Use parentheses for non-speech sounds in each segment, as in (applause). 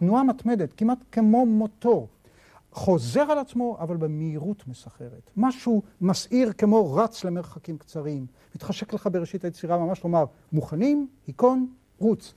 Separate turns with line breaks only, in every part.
תנועה מתמדת, כמעט כמו מוטור. חוזר על עצמו, אבל במהירות מסחרת. משהו מסעיר כמו רץ למרחקים קצרים. מתחשק לך בראשית היצירה ממש לומר, מוכנים, היכון, רוץ.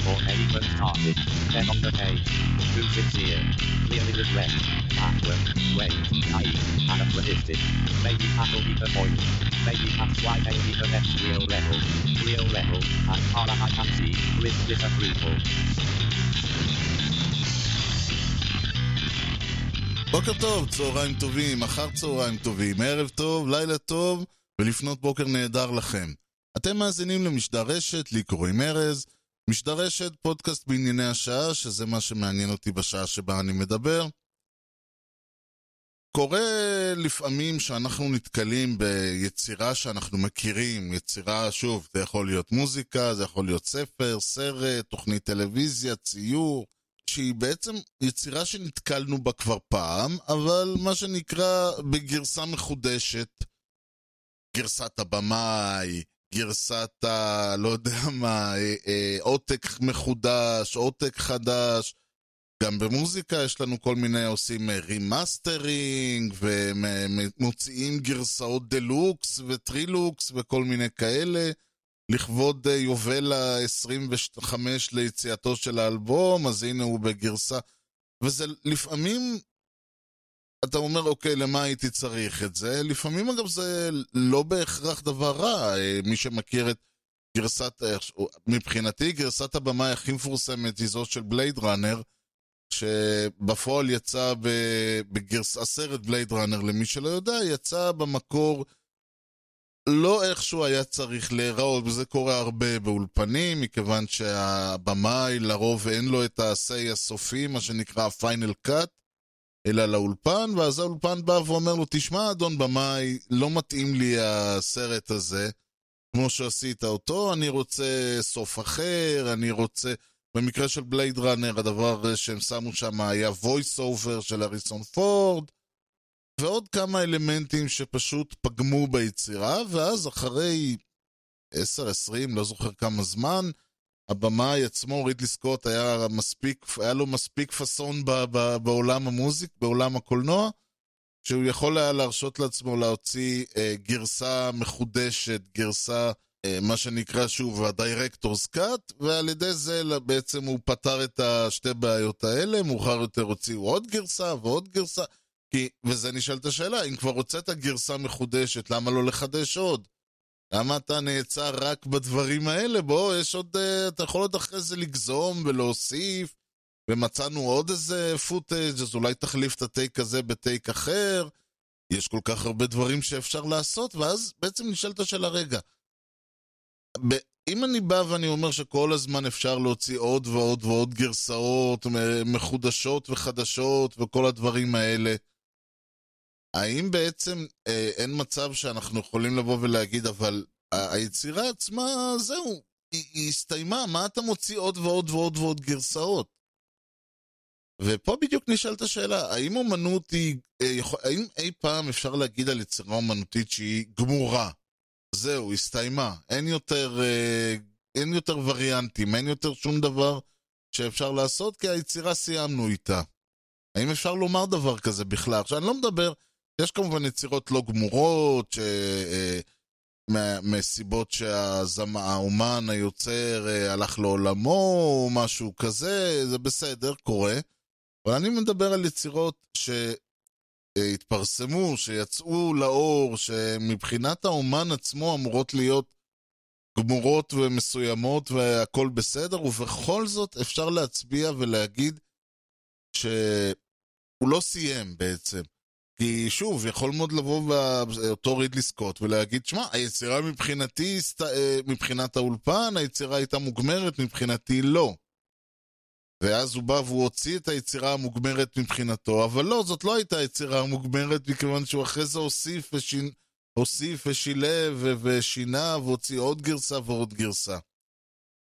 Before anyone started. Then on the page, too sincere, clearly regret, backward, wait, naive, anachronistic. Maybe that'll be the point. Maybe that's why they need the next real level. Real level, as far as I can see, with disapproval.
בוקר טוב, צהריים טובים, אחר צהריים טובים, ערב טוב, לילה טוב ולפנות בוקר נהדר לכם. אתם מאזינים למשדר רשת, לי קוראים ארז. משדר רשת, פודקאסט בענייני השעה, שזה מה שמעניין אותי בשעה שבה אני מדבר. קורה לפעמים שאנחנו נתקלים ביצירה שאנחנו מכירים, יצירה, שוב, זה יכול להיות מוזיקה, זה יכול להיות ספר, סרט, תוכנית טלוויזיה, ציור, שהיא בעצם יצירה שנתקלנו בה כבר פעם, אבל מה שנקרא בגרסה מחודשת. גרסת הבמאי, גרסת ה... לא יודע מה, אה, אה, עותק מחודש, עותק חדש. גם במוזיקה יש לנו כל מיני עושים remastering ומוציאים גרסאות deluxe ו triluxe וכל מיני כאלה לכבוד אה, יובל ה-25 ליציאתו של האלבום, אז הנה הוא בגרסה וזה לפעמים אתה אומר, אוקיי, למה הייתי צריך את זה? לפעמים, אגב, זה לא בהכרח דבר רע. אה, מי שמכיר את גרסת, אה, מבחינתי, גרסת הבמאי הכי מפורסמת היא זאת של בלייד ראנר, שבפועל יצא בגרס... הסרט בלייד ראנר, למי שלא יודע, יצא במקור לא איכשהו היה צריך להיראות, וזה קורה הרבה באולפנים, מכיוון שהבמאי לרוב אין לו את ה-say הסופי, מה שנקרא ה-final cut. אלא לאולפן, ואז האולפן בא ואומר לו, תשמע, אדון במאי, לא מתאים לי הסרט הזה, כמו שעשית אותו, אני רוצה סוף אחר, אני רוצה... במקרה של בלייד ראנר, הדבר שהם שמו שם היה voice over של אריסון פורד, ועוד כמה אלמנטים שפשוט פגמו ביצירה, ואז אחרי 10-20, לא זוכר כמה זמן, הבמאי עצמו, רידלי סקוט, היה, מספיק, היה לו מספיק פאסון בעולם המוזיק, בעולם הקולנוע, שהוא יכול היה להרשות לעצמו להוציא אה, גרסה מחודשת, גרסה, אה, מה שנקרא שוב ה director's cut, ועל ידי זה בעצם הוא פתר את השתי בעיות האלה, מאוחר יותר הוציאו עוד גרסה ועוד גרסה, כי, וזה נשאלת השאלה, אם כבר הוצאת גרסה מחודשת, למה לא לחדש עוד? למה אתה נעצר רק בדברים האלה? בוא, יש עוד... אה, אתה יכול עוד אחרי זה לגזום ולהוסיף, ומצאנו עוד איזה פוטאג', אז אולי תחליף את הטייק הזה בטייק אחר. יש כל כך הרבה דברים שאפשר לעשות, ואז בעצם נשאלת השאלה, רגע, אם אני בא ואני אומר שכל הזמן אפשר להוציא עוד ועוד ועוד גרסאות מחודשות וחדשות וכל הדברים האלה, האם בעצם אה, אין מצב שאנחנו יכולים לבוא ולהגיד, אבל היצירה עצמה, זהו, היא, היא הסתיימה, מה אתה מוציא עוד ועוד ועוד ועוד גרסאות? ופה בדיוק נשאלת השאלה, האם אומנות היא, אה, יכול, האם אי פעם אפשר להגיד על יצירה אומנותית שהיא גמורה? זהו, הסתיימה, אין יותר, אה, אין יותר וריאנטים, אין יותר שום דבר שאפשר לעשות, כי היצירה סיימנו איתה. האם אפשר לומר דבר כזה בכלל? עכשיו, אני לא מדבר... יש כמובן יצירות לא גמורות, ש... אה, מסיבות שהאומן, היוצר, אה, הלך לעולמו, או משהו כזה, זה בסדר, קורה. אבל אני מדבר על יצירות שהתפרסמו, שיצאו לאור, שמבחינת האומן עצמו אמורות להיות גמורות ומסוימות והכל בסדר, ובכל זאת אפשר להצביע ולהגיד שהוא לא סיים בעצם. כי שוב, יכול מאוד לבוא אותו רידלי סקוט ולהגיד, שמע, היצירה מבחינתי, אה, מבחינת האולפן, היצירה הייתה מוגמרת, מבחינתי לא. ואז הוא בא והוא הוציא את היצירה המוגמרת מבחינתו, אבל לא, זאת לא הייתה היצירה המוגמרת, מכיוון שהוא אחרי זה הוסיף, ושין, הוסיף ושילב ושינה והוציא עוד גרסה ועוד גרסה.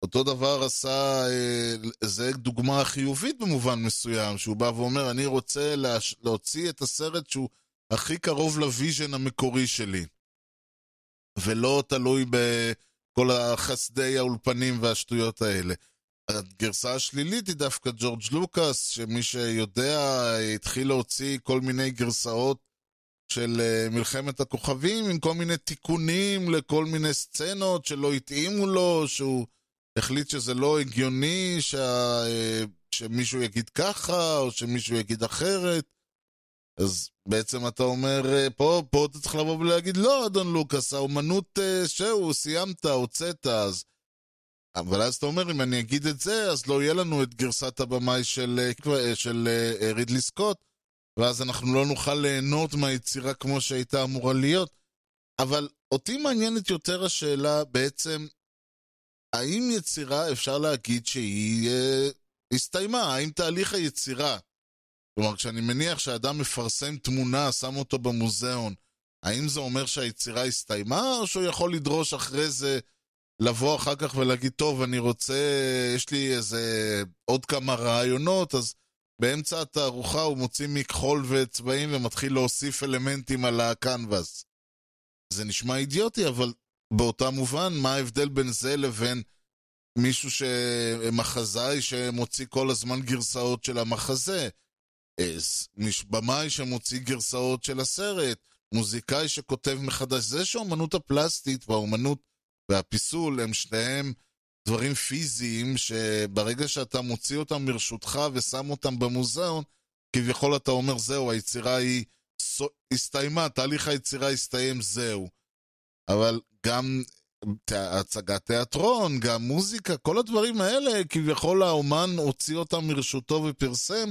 אותו דבר עשה, אה, זה דוגמה חיובית במובן מסוים, שהוא בא ואומר, אני רוצה. להוציא את הסרט שהוא הכי קרוב ל vision המקורי שלי, ולא תלוי בכל החסדי האולפנים והשטויות האלה. הגרסה השלילית היא דווקא ג'ורג' לוקאס, שמי שיודע התחיל להוציא כל מיני גרסאות של אה, מלחמת הכוכבים עם כל מיני תיקונים לכל מיני סצנות שלא התאימו לו, שהוא החליט שזה לא הגיוני שה... אה, שמישהו יגיד ככה או שמישהו יגיד אחרת. אז בעצם אתה אומר, אה, פה, פה אתה צריך לבוא ולהגיד, לא, אדון לוקאס, האומנות שהוא, סיימת, הוצאת, אז... אבל אז אתה אומר, אם אני אגיד את זה, אז לא יהיה לנו את גרסת הבמאי של, של רידלי סקוט, ואז אנחנו לא נוכל ליהנות מהיצירה כמו שהייתה אמורה להיות. אבל אותי מעניינת יותר השאלה בעצם, האם יצירה אפשר להגיד שהיא אה, הסתיימה? האם תהליך היצירה, כלומר כשאני מניח שאדם מפרסם תמונה, שם אותו במוזיאון, האם זה אומר שהיצירה הסתיימה, או שהוא יכול לדרוש אחרי זה לבוא אחר כך ולהגיד, טוב, אני רוצה, יש לי איזה עוד כמה רעיונות, אז באמצע התערוכה הוא מוציא מכחול וצבעים ומתחיל להוסיף אלמנטים על הקנבס. זה נשמע אידיוטי, אבל באותה מובן, מה ההבדל בין זה לבין מישהו שמחזאי שמוציא כל הזמן גרסאות של המחזה? במאי שמוציא גרסאות של הסרט, מוזיקאי שכותב מחדש. זה שאומנות הפלסטית והאומנות והפיסול הם שניהם דברים פיזיים שברגע שאתה מוציא אותם מרשותך ושם אותם במוזיאון, כביכול אתה אומר זהו, היצירה היא הסתיימה, תהליך היצירה הסתיים, זהו. אבל גם הצגת תיאטרון, גם מוזיקה, כל הדברים האלה, כביכול האומן הוציא אותם מרשותו ופרסם,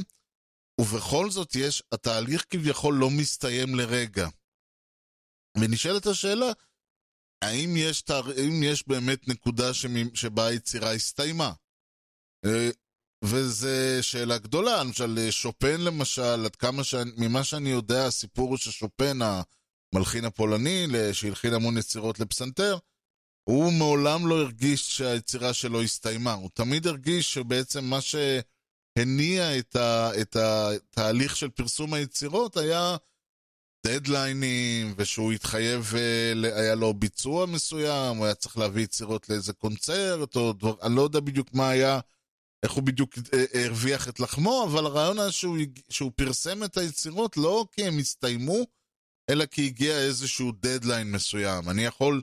ובכל זאת יש, התהליך כביכול לא מסתיים לרגע. ונשאלת השאלה, האם יש, תאר... האם יש באמת נקודה שבה היצירה הסתיימה? אה, וזו שאלה גדולה, למשל שופן למשל, עד כמה שאני, ממה שאני יודע, הסיפור הוא ששופן, המלחין הפולני, שהלחין המון יצירות לפסנתר, הוא מעולם לא הרגיש שהיצירה שלו הסתיימה, הוא תמיד הרגיש שבעצם מה שהניע את, ה, את התהליך של פרסום היצירות היה דדליינים, ושהוא התחייב, אה, היה לו ביצוע מסוים, הוא היה צריך להביא יצירות לאיזה קונצרט, או דבר, אני לא יודע בדיוק מה היה, איך הוא בדיוק אה, הרוויח את לחמו, אבל הרעיון היה שהוא, שהוא פרסם את היצירות לא כי הם הסתיימו, אלא כי הגיע איזשהו דדליין מסוים. אני יכול,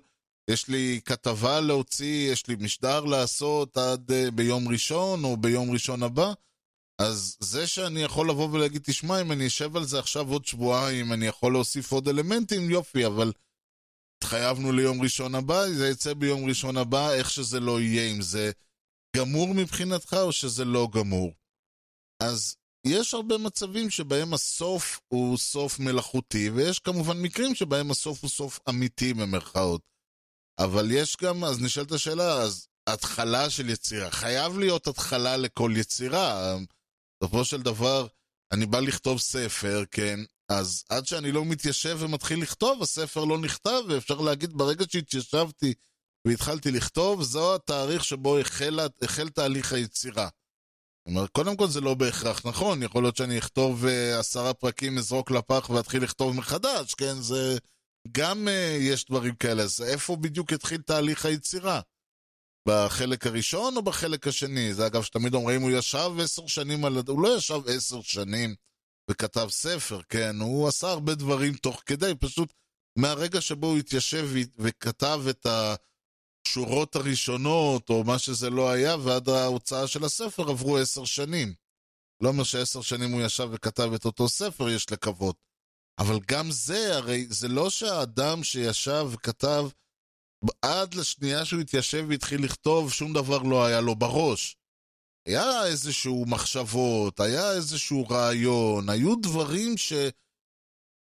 יש לי כתבה להוציא, יש לי משדר לעשות עד אה, ביום ראשון, או ביום ראשון הבא, אז זה שאני יכול לבוא ולהגיד, תשמע, אם אני אשב על זה עכשיו עוד שבועיים, אני יכול להוסיף עוד אלמנטים, יופי, אבל התחייבנו ליום ראשון הבא, זה יצא ביום ראשון הבא, איך שזה לא יהיה, אם זה גמור מבחינתך או שזה לא גמור. אז יש הרבה מצבים שבהם הסוף הוא סוף מלאכותי, ויש כמובן מקרים שבהם הסוף הוא סוף אמיתי במרכאות. אבל יש גם, אז נשאלת השאלה, אז התחלה של יצירה, חייב להיות התחלה לכל יצירה. בסופו של דבר, אני בא לכתוב ספר, כן, אז עד שאני לא מתיישב ומתחיל לכתוב, הספר לא נכתב, ואפשר להגיד, ברגע שהתיישבתי והתחלתי לכתוב, זו התאריך שבו החל, החל תהליך היצירה. זאת אומרת, קודם כל זה לא בהכרח נכון, יכול להיות שאני אכתוב uh, עשרה פרקים, אזרוק לפח ואתחיל לכתוב מחדש, כן? זה... גם uh, יש דברים כאלה, אז איפה בדיוק התחיל תהליך היצירה? בחלק הראשון או בחלק השני? זה אגב שתמיד אומרים, הוא ישב עשר שנים על... הוא לא ישב עשר שנים וכתב ספר, כן? הוא עשה הרבה דברים תוך כדי, פשוט מהרגע שבו הוא התיישב וכתב את השורות הראשונות, או מה שזה לא היה, ועד ההוצאה של הספר עברו עשר שנים. לא אומר שעשר שנים הוא ישב וכתב את אותו ספר, יש לקוות. אבל גם זה, הרי זה לא שהאדם שישב וכתב עד לשנייה שהוא התיישב והתחיל לכתוב, שום דבר לא היה לו בראש. היה איזשהו מחשבות, היה איזשהו רעיון, היו דברים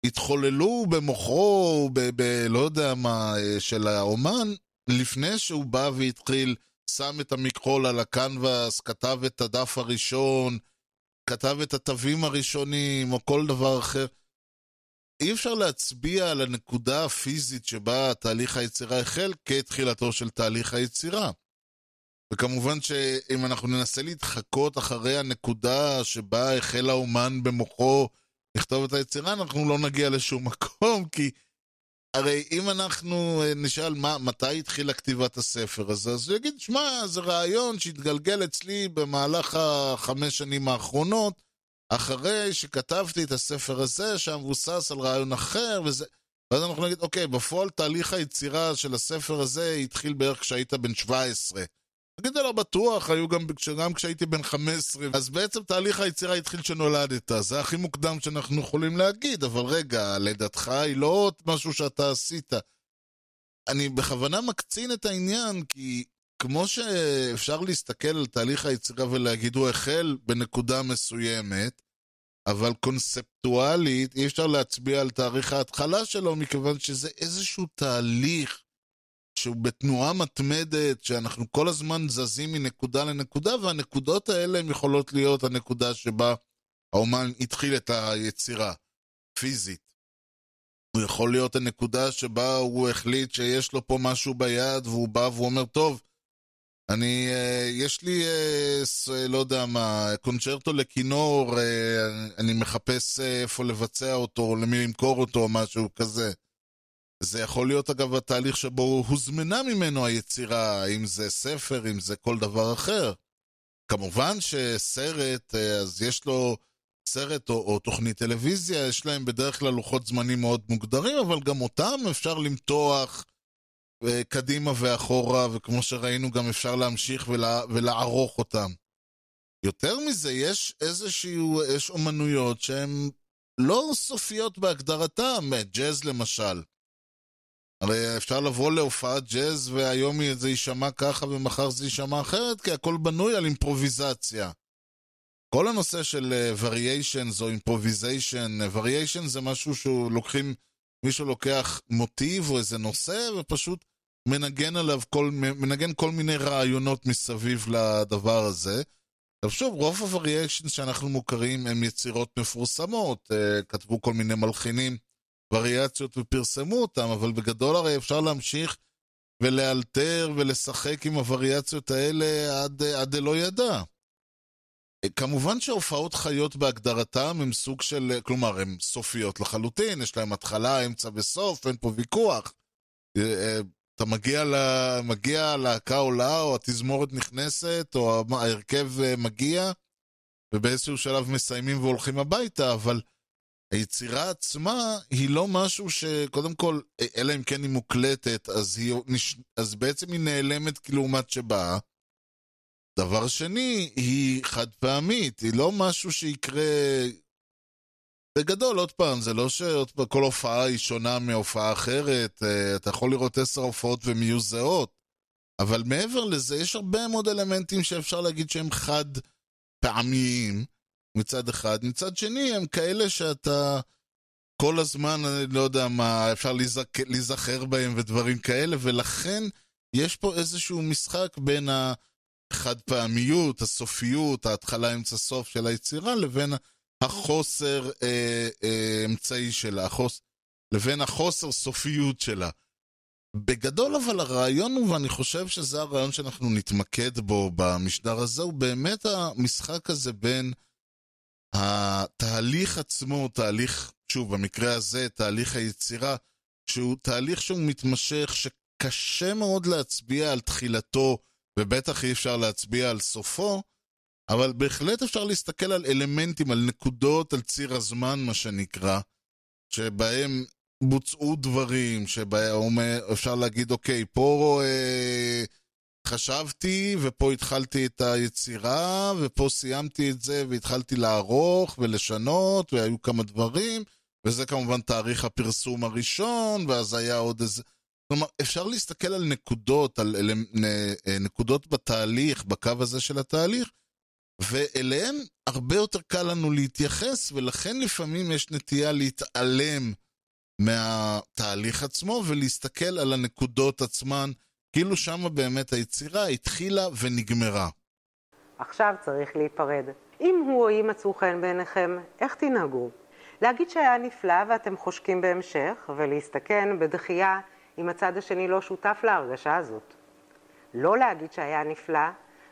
שהתחוללו במוחו, ב, ב... לא יודע מה, של האומן, לפני שהוא בא והתחיל, שם את המכחול על הקנבס, כתב את הדף הראשון, כתב את התווים הראשונים, או כל דבר אחר. אי אפשר להצביע על הנקודה הפיזית שבה תהליך היצירה החל כתחילתו של תהליך היצירה. וכמובן שאם אנחנו ננסה להתחקות אחרי הנקודה שבה החל האומן במוחו לכתוב את היצירה, אנחנו לא נגיע לשום מקום, כי הרי אם אנחנו אה, נשאל מה, מתי התחילה כתיבת הספר הזה, אז הוא יגיד, שמע, זה רעיון שהתגלגל אצלי במהלך החמש שנים האחרונות, אחרי שכתבתי את הספר הזה, שהמבוסס על רעיון אחר, וזה... ואז אנחנו נגיד, אוקיי, בפועל תהליך היצירה של הספר הזה התחיל בערך כשהיית בן 17. נגיד לא בטוח, היו גם, גם כשהייתי בן 15, אז בעצם תהליך היצירה התחיל כשנולדת, זה הכי מוקדם שאנחנו יכולים להגיד, אבל רגע, לידתך היא לא משהו שאתה עשית. אני בכוונה מקצין את העניין, כי כמו שאפשר להסתכל על תהליך היצירה ולהגיד הוא החל בנקודה מסוימת, אבל קונספטואלית אי אפשר להצביע על תאריך ההתחלה שלו, מכיוון שזה איזשהו תהליך שהוא בתנועה מתמדת, שאנחנו כל הזמן זזים מנקודה לנקודה, והנקודות האלה הן יכולות להיות הנקודה שבה האומן התחיל את היצירה, פיזית. הוא יכול להיות הנקודה שבה הוא החליט שיש לו פה משהו ביד, והוא בא והוא אומר, טוב, אני, אה, יש לי, אה, לא יודע מה, קונצ'רטו לכינור, אה, אני מחפש איפה לבצע אותו, או למי למכור אותו, או משהו כזה. זה יכול להיות אגב התהליך שבו הוזמנה ממנו היצירה, אם זה ספר, אם זה כל דבר אחר. כמובן שסרט, אז יש לו סרט או, או תוכנית טלוויזיה, יש להם בדרך כלל לוחות זמנים מאוד מוגדרים, אבל גם אותם אפשר למתוח קדימה ואחורה, וכמו שראינו גם אפשר להמשיך ולה, ולערוך אותם. יותר מזה, יש איזשהו, יש אומנויות שהן לא סופיות בהגדרתן, ג'אז למשל. הרי אפשר לבוא להופעת ג'אז והיום זה יישמע ככה ומחר זה יישמע אחרת, כי הכל בנוי על אימפרוביזציה. כל הנושא של variations או improvisation, variation זה משהו שהוא לוקחים, מישהו לוקח מוטיב או איזה נושא ופשוט מנגן עליו כל, מנגן כל מיני רעיונות מסביב לדבר הזה. עכשיו שוב, רוב הווריאיישנס שאנחנו מוכרים הם יצירות מפורסמות, אה, כתבו כל מיני מלחינים וריאציות ופרסמו אותם, אבל בגדול הרי אפשר להמשיך ולאלתר ולשחק עם הווריאציות האלה עד, עד דלא ידע. כמובן שהופעות חיות בהגדרתם הם סוג של, כלומר, הן סופיות לחלוטין, יש להם התחלה, אמצע וסוף, אין פה ויכוח. אתה מגיע, לה, מגיע הלהקה עולה, או התזמורת נכנסת, או ההרכב מגיע, ובאיזשהו שלב מסיימים והולכים הביתה, אבל היצירה עצמה היא לא משהו שקודם כל, אלא אם כן היא מוקלטת, אז, היא, אז בעצם היא נעלמת לעומת שבאה. דבר שני, היא חד פעמית, היא לא משהו שיקרה... בגדול, עוד פעם, זה לא שכל הופעה היא שונה מהופעה אחרת, אה, אתה יכול לראות עשר הופעות והן יהיו זהות, אבל מעבר לזה, יש הרבה מאוד אלמנטים שאפשר להגיד שהם חד פעמיים. מצד אחד. מצד שני, הם כאלה שאתה כל הזמן, אני לא יודע מה, אפשר להיזכר בהם ודברים כאלה, ולכן יש פה איזשהו משחק בין החד פעמיות, הסופיות, ההתחלה, אמצע, סוף של היצירה, לבין החוסר אה, אה, אמצעי שלה, החוס... לבין החוסר סופיות שלה. בגדול אבל הרעיון הוא, ואני חושב שזה הרעיון שאנחנו נתמקד בו במשדר הזה, הוא באמת המשחק הזה בין התהליך עצמו, תהליך, שוב, במקרה הזה, תהליך היצירה, שהוא תהליך שהוא מתמשך, שקשה מאוד להצביע על תחילתו, ובטח אי אפשר להצביע על סופו, אבל בהחלט אפשר להסתכל על אלמנטים, על נקודות, על ציר הזמן, מה שנקרא, שבהם בוצעו דברים, שבהם אפשר להגיד, אוקיי, פה... אה, חשבתי, ופה התחלתי את היצירה, ופה סיימתי את זה, והתחלתי לערוך ולשנות, והיו כמה דברים, וזה כמובן תאריך הפרסום הראשון, ואז היה עוד איזה... כלומר, אפשר להסתכל על נקודות, על אל... נקודות בתהליך, בקו הזה של התהליך, ואליהן הרבה יותר קל לנו להתייחס, ולכן לפעמים יש נטייה להתעלם מהתהליך עצמו ולהסתכל על הנקודות עצמן. כאילו שמה באמת היצירה התחילה ונגמרה.
עכשיו צריך להיפרד. אם הוא או היא מצאו חן בעיניכם, איך תנהגו? להגיד שהיה נפלא ואתם חושקים בהמשך, ולהסתכן בדחייה אם הצד השני לא שותף להרגשה הזאת. לא להגיד שהיה נפלא,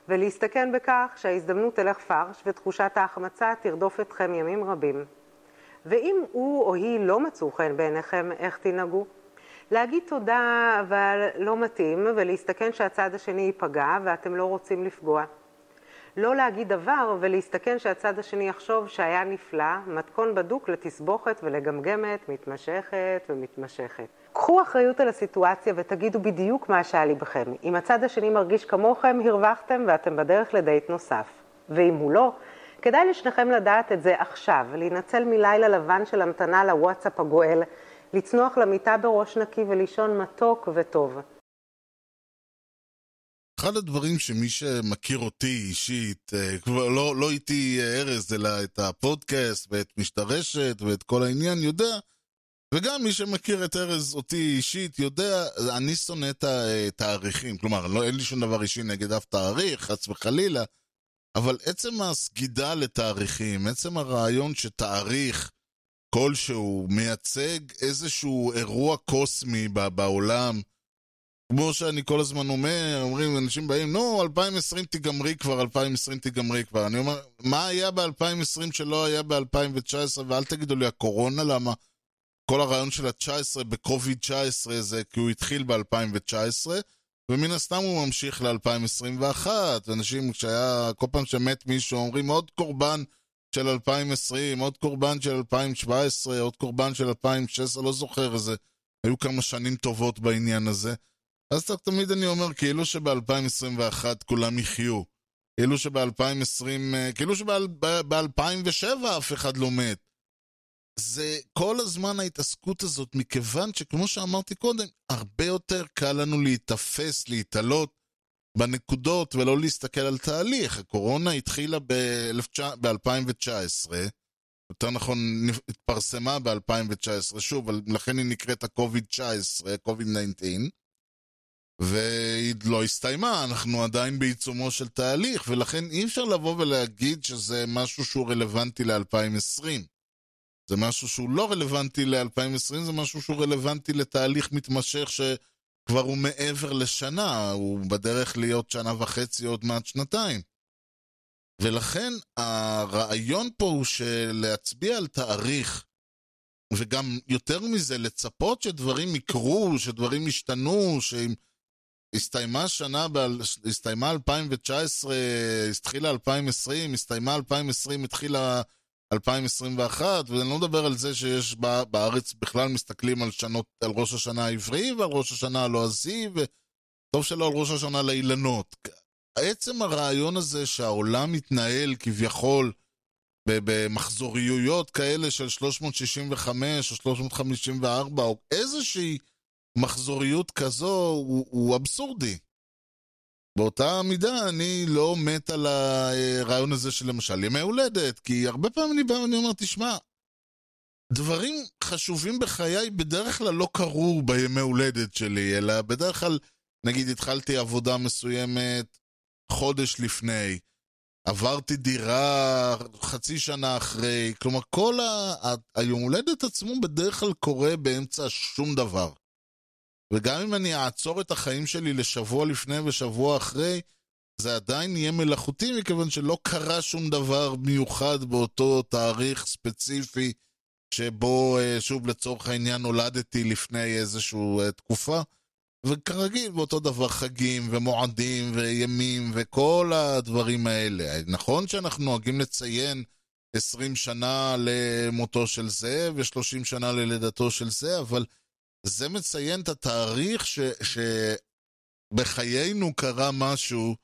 ולהסתכן בכך שההזדמנות תלך פרש ותחושת ההחמצה תרדוף אתכם ימים רבים. ואם הוא או היא לא מצאו חן בעיניכם, איך תנהגו? להגיד תודה אבל לא מתאים, ולהסתכן שהצד השני ייפגע ואתם לא רוצים לפגוע. לא להגיד דבר ולהסתכן שהצד השני יחשוב שהיה נפלא, מתכון בדוק לתסבוכת ולגמגמת מתמשכת ומתמשכת. קחו אחריות על הסיטואציה ותגידו בדיוק מה שהיה ליבכם. אם הצד השני מרגיש כמוכם, הרווחתם ואתם בדרך לדייט נוסף. ואם הוא לא, כדאי לשניכם לדעת את זה עכשיו, להינצל מלילה לבן של המתנה לוואטסאפ הגואל, לצנוח למיטה בראש נקי ולישון מתוק וטוב.
אחד הדברים שמי שמכיר אותי אישית, אה, כבר לא, לא איתי אה, ארז, אלא את הפודקאסט ואת משתרשת ואת כל העניין, יודע, וגם מי שמכיר את ארז אותי אישית יודע, אני שונא את התאריכים. כלומר, לא, אין לי שום דבר אישי נגד אף תאריך, חס וחלילה, אבל עצם הסגידה לתאריכים, עצם הרעיון שתאריך כלשהו מייצג איזשהו אירוע קוסמי בעולם, כמו שאני כל הזמן אומר, אומרים, אנשים באים, נו, 2020 תיגמרי כבר, 2020 תיגמרי כבר. אני אומר, מה היה ב-2020 שלא היה ב-2019, ואל תגידו לי הקורונה, למה? כל הרעיון של ה-19 בקוביד 19 זה כי הוא התחיל ב-2019, ומן הסתם הוא ממשיך ל-2021. אנשים, כשהיה, כל פעם שמת מישהו, אומרים עוד קורבן של 2020, עוד קורבן של 2017, עוד קורבן של 2016, לא זוכר איזה, היו כמה שנים טובות בעניין הזה. אז תמיד אני אומר, כאילו שב-2021 כולם יחיו. כאילו שב-2020, כאילו שב-2007 אף אחד לא מת. זה כל הזמן ההתעסקות הזאת, מכיוון שכמו שאמרתי קודם, הרבה יותר קל לנו להיתפס, להתעלות בנקודות ולא להסתכל על תהליך. הקורונה התחילה ב-2019, יותר נכון, התפרסמה ב-2019, שוב, לכן היא נקראת ה-COVID-19, COVID-19, והיא לא הסתיימה, אנחנו עדיין בעיצומו של תהליך, ולכן אי אפשר לבוא ולהגיד שזה משהו שהוא רלוונטי ל-2020. זה משהו שהוא לא רלוונטי ל-2020, זה משהו שהוא רלוונטי לתהליך מתמשך שכבר הוא מעבר לשנה, הוא בדרך להיות שנה וחצי, עוד מעט שנתיים. ולכן הרעיון פה הוא שלהצביע על תאריך, וגם יותר מזה, לצפות שדברים יקרו, שדברים ישתנו, שאם הסתיימה שנה, הסתיימה 2019, התחילה 2020, הסתיימה 2020, התחילה 2021, ואני לא מדבר על זה שיש בארץ בכלל מסתכלים על, שנות, על ראש השנה העברי ועל ראש השנה הלועזי, וטוב שלא על ראש השנה לאילנות. עצם הרעיון הזה שהעולם מתנהל כביכול במחזוריויות כאלה של 365 או 354, או איזושהי מחזוריות כזו, הוא, הוא אבסורדי. באותה מידה אני לא מת על הרעיון הזה של למשל ימי הולדת, כי הרבה פעמים אני בא ואני אומר, תשמע, דברים חשובים בחיי בדרך כלל לא קרו בימי הולדת שלי, אלא בדרך כלל, נגיד התחלתי עבודה מסוימת חודש לפני, עברתי דירה חצי שנה אחרי, כלומר כל ה... היום הולדת עצמו בדרך כלל קורה באמצע שום דבר. וגם אם אני אעצור את החיים שלי לשבוע לפני ושבוע אחרי, זה עדיין יהיה מלאכותי, מכיוון שלא קרה שום דבר מיוחד באותו תאריך ספציפי, שבו, אה, שוב, לצורך העניין, נולדתי לפני איזושהי אה, תקופה. וכרגיל, באותו דבר חגים ומועדים וימים וכל הדברים האלה. נכון שאנחנו נוהגים לציין 20 שנה למותו של זה ו-30 שנה ללידתו של זה, אבל זה מציין את התאריך ש, שבחיינו קרה משהו,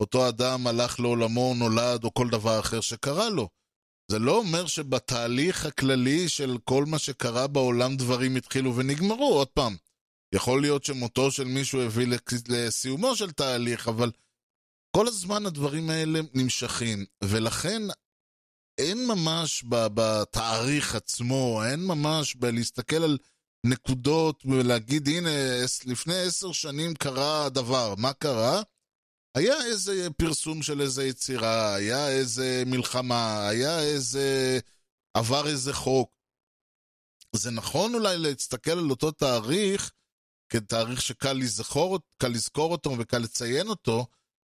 אותו אדם הלך לעולמו, נולד, או כל דבר אחר שקרה לו. זה לא אומר שבתהליך הכללי של כל מה שקרה בעולם דברים התחילו ונגמרו. עוד פעם, יכול להיות שמותו של מישהו הביא לסיומו של תהליך, אבל כל הזמן הדברים האלה נמשכים, ולכן אין ממש בתאריך עצמו, אין ממש בלהסתכל על נקודות ולהגיד, הנה, לפני עשר שנים קרה דבר. מה קרה? היה איזה פרסום של איזה יצירה, היה איזה מלחמה, היה איזה... עבר איזה חוק. זה נכון אולי להסתכל על אותו תאריך כתאריך שקל לזכור, קל לזכור אותו וקל לציין אותו,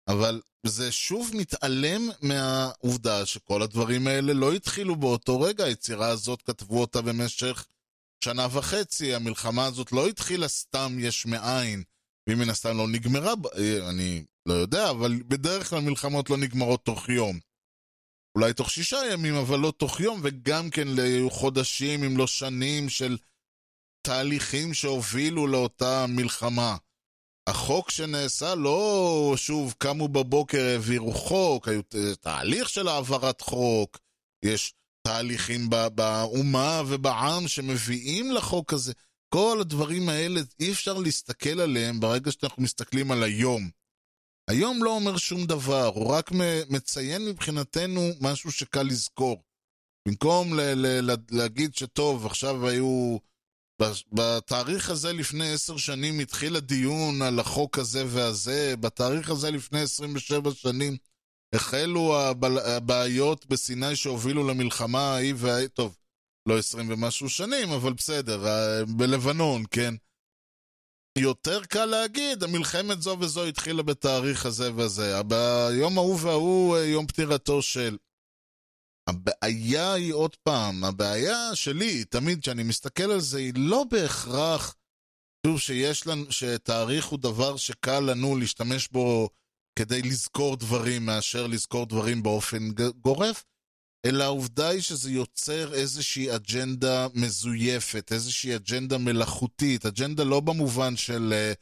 אבל זה שוב מתעלם מהעובדה שכל הדברים האלה לא התחילו באותו רגע, היצירה הזאת כתבו אותה במשך שנה וחצי, המלחמה הזאת לא התחילה סתם יש מאין, והיא מן הסתם לא נגמרה, אני לא יודע, אבל בדרך כלל מלחמות לא נגמרות תוך יום. אולי תוך שישה ימים, אבל לא תוך יום, וגם כן לחודשים, אם לא שנים, של תהליכים שהובילו לאותה מלחמה. החוק שנעשה לא, שוב, קמו בבוקר, העבירו חוק, היו תהליך של העברת חוק, יש תהליכים באומה ובעם שמביאים לחוק הזה. כל הדברים האלה, אי אפשר להסתכל עליהם ברגע שאנחנו מסתכלים על היום. היום לא אומר שום דבר, הוא רק מציין מבחינתנו משהו שקל לזכור. במקום ל- ל- להגיד שטוב, עכשיו היו... בתאריך הזה לפני עשר שנים התחיל הדיון על החוק הזה והזה, בתאריך הזה לפני 27 שנים החלו הבעיות בסיני שהובילו למלחמה ההיא וההיא, טוב, לא עשרים ומשהו שנים, אבל בסדר, בלבנון, כן? יותר קל להגיד, המלחמת זו וזו התחילה בתאריך הזה וזה. ביום ההוא וההוא, יום פטירתו של... הבעיה היא עוד פעם, הבעיה שלי, תמיד כשאני מסתכל על זה, היא לא בהכרח, שוב, שיש לנו, שתאריך הוא דבר שקל לנו להשתמש בו כדי לזכור דברים, מאשר לזכור דברים באופן גורף, אלא העובדה היא שזה יוצר איזושהי אג'נדה מזויפת, איזושהי אג'נדה מלאכותית, אג'נדה לא במובן של אה,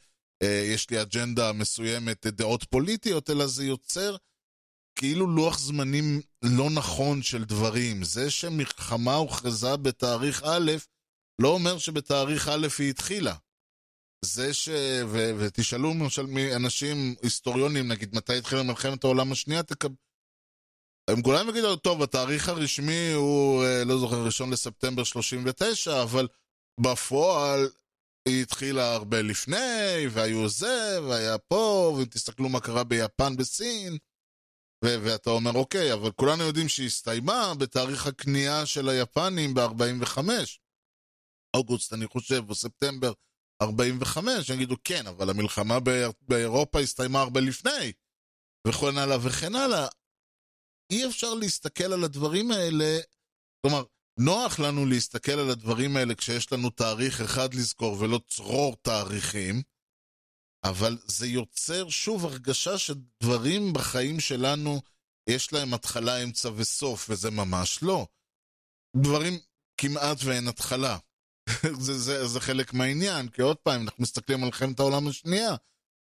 אה, יש לי אג'נדה מסוימת, דעות פוליטיות, אלא זה יוצר כאילו לוח זמנים לא נכון של דברים. זה שמלחמה הוכרזה בתאריך א', לא אומר שבתאריך א' היא התחילה. זה ש... ו... ותשאלו למשל מאנשים היסטוריונים, נגיד, מתי התחילה מלחמת העולם השנייה, תקב... הם כולם יגידו, טוב, התאריך הרשמי הוא, אה, לא זוכר, ראשון לספטמבר 39, אבל בפועל היא התחילה הרבה לפני, והיו זה, והיה פה, ותסתכלו מה קרה ביפן, בסין. ו- ואתה אומר, אוקיי, אבל כולנו יודעים שהיא הסתיימה בתאריך הכניעה של היפנים ב-45. אוגוסט, אני חושב, או ספטמבר 45, יגידו, כן, אבל המלחמה באירופה הסתיימה הרבה לפני, וכן הלאה וכן הלאה. אי אפשר להסתכל על הדברים האלה, כלומר, נוח לנו להסתכל על הדברים האלה כשיש לנו תאריך אחד לזכור ולא צרור תאריכים, אבל זה יוצר שוב הרגשה שדברים בחיים שלנו יש להם התחלה, אמצע וסוף, וזה ממש לא. דברים כמעט ואין התחלה. (laughs) זה, זה, זה חלק מהעניין, כי עוד פעם, אנחנו מסתכלים על מלחמת העולם השנייה,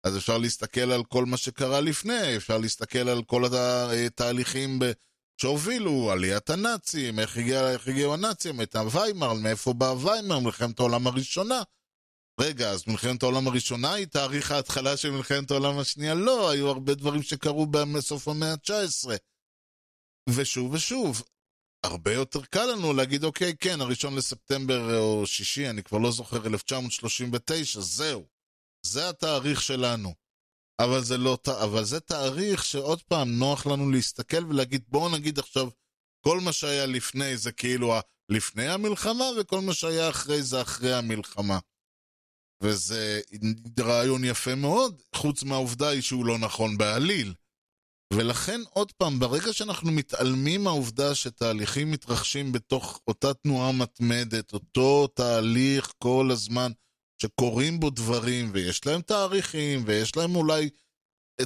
אז אפשר להסתכל על כל מה שקרה לפני, אפשר להסתכל על כל התהליכים ב... שהובילו, עליית הנאצים, איך, הגיע, איך הגיעו הנאצים, הייתה ויימר, מאיפה באה ויימר, מלחמת העולם הראשונה. רגע, אז מלחמת העולם הראשונה היא תאריך ההתחלה של מלחמת העולם השנייה? לא, היו הרבה דברים שקרו בסוף המאה ה-19. ושוב ושוב, הרבה יותר קל לנו להגיד, אוקיי, כן, הראשון לספטמבר או שישי, אני כבר לא זוכר, 1939, זהו. זה התאריך שלנו. אבל זה לא, אבל זה תאריך שעוד פעם נוח לנו להסתכל ולהגיד, בואו נגיד עכשיו, כל מה שהיה לפני זה כאילו לפני המלחמה, וכל מה שהיה אחרי זה אחרי המלחמה. וזה רעיון יפה מאוד, חוץ מהעובדה היא שהוא לא נכון בעליל. ולכן, עוד פעם, ברגע שאנחנו מתעלמים מהעובדה שתהליכים מתרחשים בתוך אותה תנועה מתמדת, אותו תהליך כל הזמן, שקורים בו דברים, ויש להם תאריכים, ויש להם אולי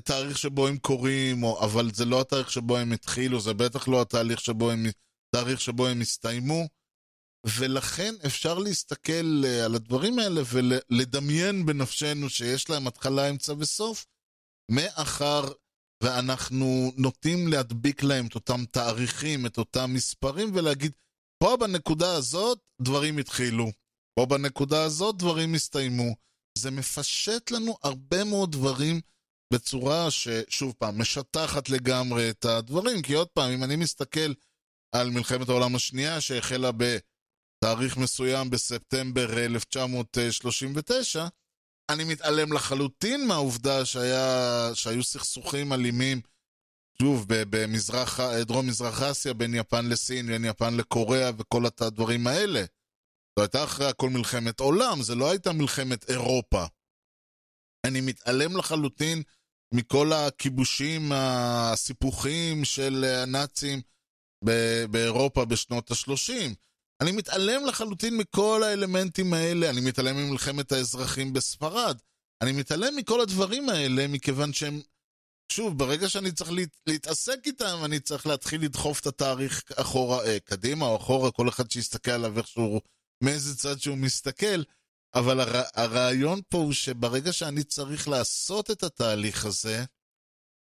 תאריך שבו הם קורים, או, אבל זה לא התאריך שבו הם התחילו, זה בטח לא התהליך שבו הם, תאריך שבו הם הסתיימו. ולכן אפשר להסתכל אה, על הדברים האלה ולדמיין בנפשנו שיש להם התחלה, אמצע וסוף, מאחר ואנחנו נוטים להדביק להם את אותם תאריכים, את אותם מספרים, ולהגיד, פה בנקודה הזאת דברים התחילו, פה בנקודה הזאת דברים הסתיימו. זה מפשט לנו הרבה מאוד דברים בצורה ששוב פעם, משטחת לגמרי את הדברים, כי עוד פעם, אם אני מסתכל על מלחמת העולם השנייה שהחלה בתאריך מסוים בספטמבר 1939, אני מתעלם לחלוטין מהעובדה שהיה, שהיו סכסוכים אלימים, שוב, במזרח, דרום מזרח אסיה, בין יפן לסין, בין יפן לקוריאה וכל הדברים האלה. זו הייתה אחרי הכל מלחמת עולם, זה לא הייתה מלחמת אירופה. אני מתעלם לחלוטין מכל הכיבושים, הסיפוחים של הנאצים באירופה בשנות ה-30. אני מתעלם לחלוטין מכל האלמנטים האלה, אני מתעלם ממלחמת האזרחים בספרד. אני מתעלם מכל הדברים האלה מכיוון שהם, שוב, ברגע שאני צריך להת, להתעסק איתם, אני צריך להתחיל לדחוף את התאריך אחורה, אה, קדימה או אחורה, כל אחד שיסתכל עליו איכשהו, מאיזה צד שהוא מסתכל. אבל הר, הרעיון פה הוא שברגע שאני צריך לעשות את התהליך הזה,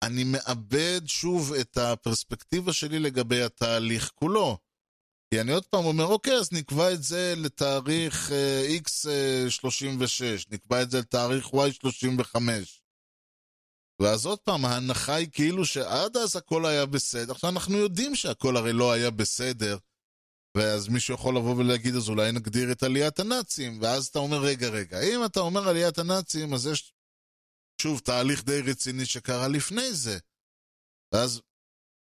אני מאבד שוב את הפרספקטיבה שלי לגבי התהליך כולו. כי אני עוד פעם אומר, אוקיי, אז נקבע את זה לתאריך uh, X36, uh, נקבע את זה לתאריך Y35. ואז עוד פעם, ההנחה היא כאילו שעד אז הכל היה בסדר. עכשיו, אנחנו יודעים שהכל הרי לא היה בסדר, ואז מישהו יכול לבוא ולהגיד, אז אולי נגדיר את עליית הנאצים, ואז אתה אומר, רגע, רגע, אם אתה אומר עליית הנאצים, אז יש שוב תהליך די רציני שקרה לפני זה. ואז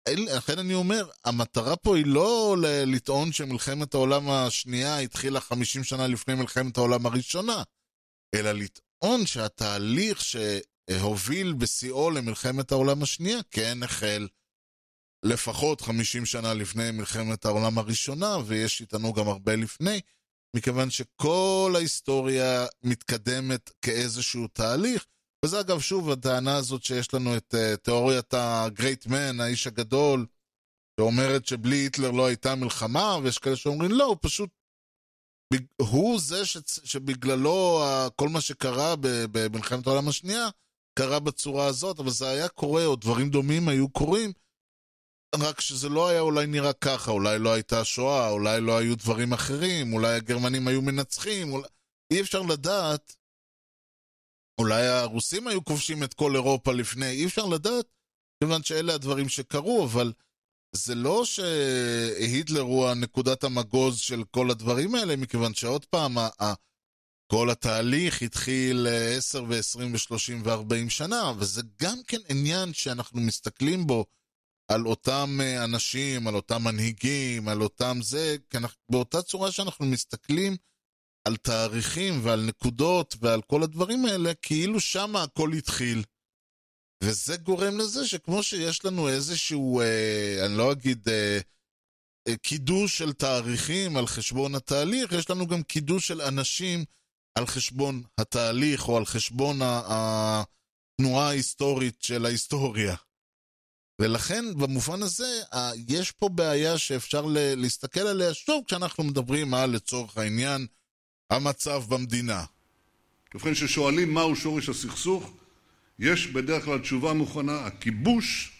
לכן אני אומר, המטרה פה היא לא לטעון שמלחמת העולם השנייה התחילה 50 שנה לפני מלחמת העולם הראשונה, אלא לטעון שהתהליך שהוביל בשיאו למלחמת העולם השנייה כן החל לפחות 50 שנה לפני מלחמת העולם הראשונה, ויש איתנו גם הרבה לפני, מכיוון שכל ההיסטוריה מתקדמת כאיזשהו תהליך, וזה אגב, שוב, הטענה הזאת שיש לנו את uh, תיאוריית ה-Great Man, האיש הגדול, שאומרת שבלי היטלר לא הייתה מלחמה, ויש כאלה שאומרים לא, הוא פשוט... הוא זה ש... שבגללו כל מה שקרה במלחמת העולם השנייה קרה בצורה הזאת, אבל זה היה קורה, או דברים דומים היו קורים, רק שזה לא היה אולי נראה ככה, אולי לא הייתה שואה, אולי לא היו דברים אחרים, אולי הגרמנים היו מנצחים, אולי... אי אפשר לדעת אולי הרוסים היו כובשים את כל אירופה לפני, אי אפשר לדעת, כיוון שאלה הדברים שקרו, אבל זה לא שהיטלר הוא הנקודת המגוז של כל הדברים האלה, מכיוון שעוד פעם, כל התהליך התחיל 10 ו-20 ו-30 ו-40 שנה, וזה גם כן עניין שאנחנו מסתכלים בו על אותם אנשים, על אותם מנהיגים, על אותם זה, באותה צורה שאנחנו מסתכלים על תאריכים ועל נקודות ועל כל הדברים האלה, כאילו שם הכל התחיל. וזה גורם לזה שכמו שיש לנו איזשהו, אה, אני לא אגיד, אה, אה, קידוש של תאריכים על חשבון התהליך, יש לנו גם קידוש של אנשים על חשבון התהליך או על חשבון התנועה ההיסטורית של ההיסטוריה. ולכן במובן הזה יש פה בעיה שאפשר להסתכל עליה שוב כשאנחנו מדברים על לצורך העניין המצב במדינה.
ובכן, כששואלים מהו שורש הסכסוך, יש בדרך כלל תשובה מוכנה, הכיבוש,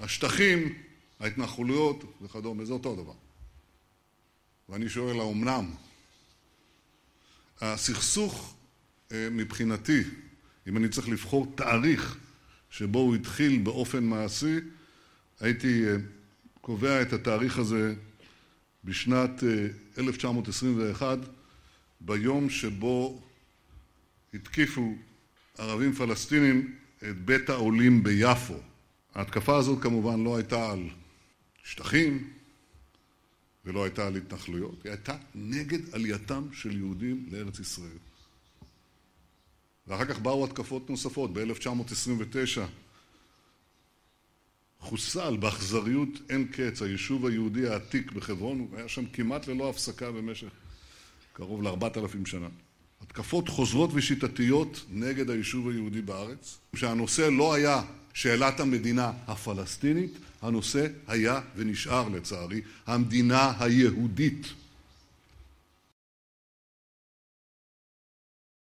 השטחים, ההתנחלויות וכדומה, זה אותו דבר. ואני שואל, האומנם? הסכסוך אה, מבחינתי, אם אני צריך לבחור תאריך שבו הוא התחיל באופן מעשי, הייתי אה, קובע את התאריך הזה בשנת 1921, אה, ביום שבו התקיפו ערבים פלסטינים את בית העולים ביפו. ההתקפה הזאת כמובן לא הייתה על שטחים ולא הייתה על התנחלויות, היא הייתה נגד עלייתם של יהודים לארץ ישראל. ואחר כך באו התקפות נוספות. ב-1929 חוסל באכזריות אין קץ היישוב היהודי העתיק בחברון, הוא היה שם כמעט ללא הפסקה במשך קרוב לארבעת אלפים שנה. התקפות חוזרות ושיטתיות נגד היישוב היהודי בארץ, שהנושא לא היה שאלת המדינה הפלסטינית, הנושא היה ונשאר לצערי המדינה היהודית.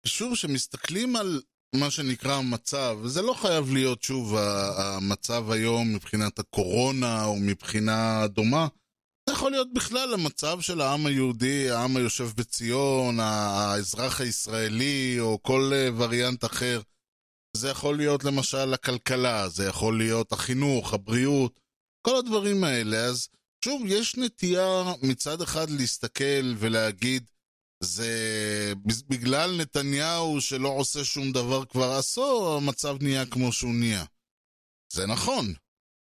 שוב, כשמסתכלים על מה שנקרא המצב, וזה לא חייב להיות שוב המצב היום מבחינת הקורונה או מבחינה דומה, זה יכול להיות בכלל המצב של העם היהודי, העם היושב בציון, האזרח הישראלי, או כל אה, וריאנט אחר. זה יכול להיות למשל הכלכלה, זה יכול להיות החינוך, הבריאות, כל הדברים האלה. אז שוב, יש נטייה מצד אחד להסתכל ולהגיד, זה בגלל נתניהו שלא עושה שום דבר כבר עשור, המצב נהיה כמו שהוא נהיה. זה נכון,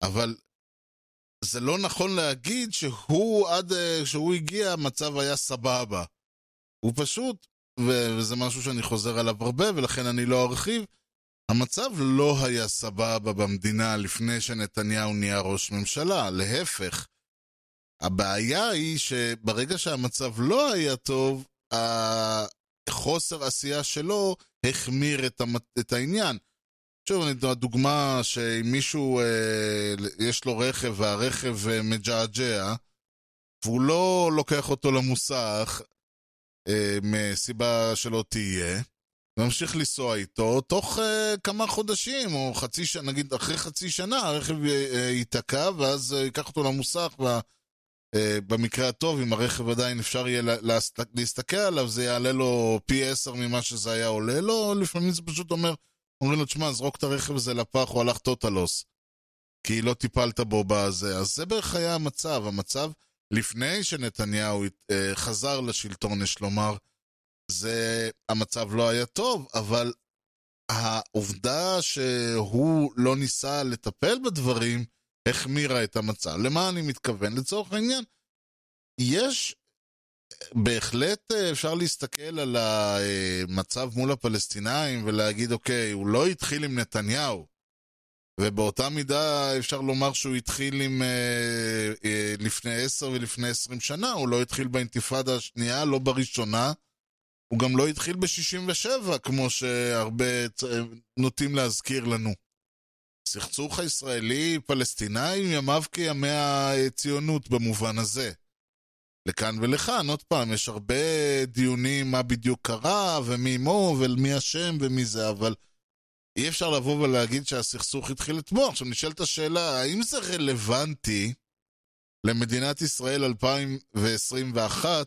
אבל זה לא נכון להגיד שהוא עד אה, שהוא הגיע המצב היה סבבה. הוא פשוט, וזה משהו שאני חוזר עליו הרבה, ולכן אני לא ארחיב, המצב לא היה סבבה במדינה לפני שנתניהו נהיה ראש ממשלה, להפך. הבעיה היא שברגע שהמצב לא היה טוב, החוסר עשייה שלו החמיר את, המת... את העניין. שוב, אני הדוגמה שאם מישהו, אה, יש לו רכב והרכב אה, מג'עג'ע, והוא לא לוקח אותו למוסך, אה, מסיבה שלא תהיה, וממשיך לנסוע איתו, תוך אה, כמה חודשים, או חצי שנה, נגיד אחרי חצי שנה, הרכב אה, אה, ייתקע, ואז אה, ייקח אותו למוסך, וה... אה, במקרה הטוב, אם הרכב עדיין אפשר יהיה לה- להסת- להסתכל עליו, זה יעלה לו פי עשר ממה שזה היה עולה לו, לפעמים זה פשוט אומר, אומרים לו, תשמע, זרוק את הרכב הזה לפח, הוא הלך טוטלוס. כי לא טיפלת בו בזה. אז זה בערך היה המצב. המצב, לפני שנתניהו אה, חזר לשלטון, יש לומר, זה, המצב לא היה טוב, אבל העובדה שהוא לא ניסה לטפל בדברים, החמירה את המצב. למה אני מתכוון? לצורך העניין, יש, בהחלט אה, אפשר להסתכל על המצב מול הפלסטינאים ולהגיד, אוקיי, הוא לא התחיל עם נתניהו, ובאותה מידה אפשר לומר שהוא התחיל עם אה, אה, לפני עשר ולפני עשרים שנה, הוא לא התחיל באינתיפאדה השנייה, לא בראשונה, הוא גם לא התחיל ב-67, כמו שהרבה צ- נוטים להזכיר לנו. הסכסוך הישראלי-פלסטיני ימיו כימי הציונות במובן הזה. לכאן ולכאן, עוד פעם, יש הרבה דיונים מה בדיוק קרה, ומי מו, ומי אשם, ומי זה, אבל אי אפשר לבוא ולהגיד שהסכסוך התחיל אתמול. עכשיו נשאלת השאלה, האם זה רלוונטי למדינת ישראל 2021,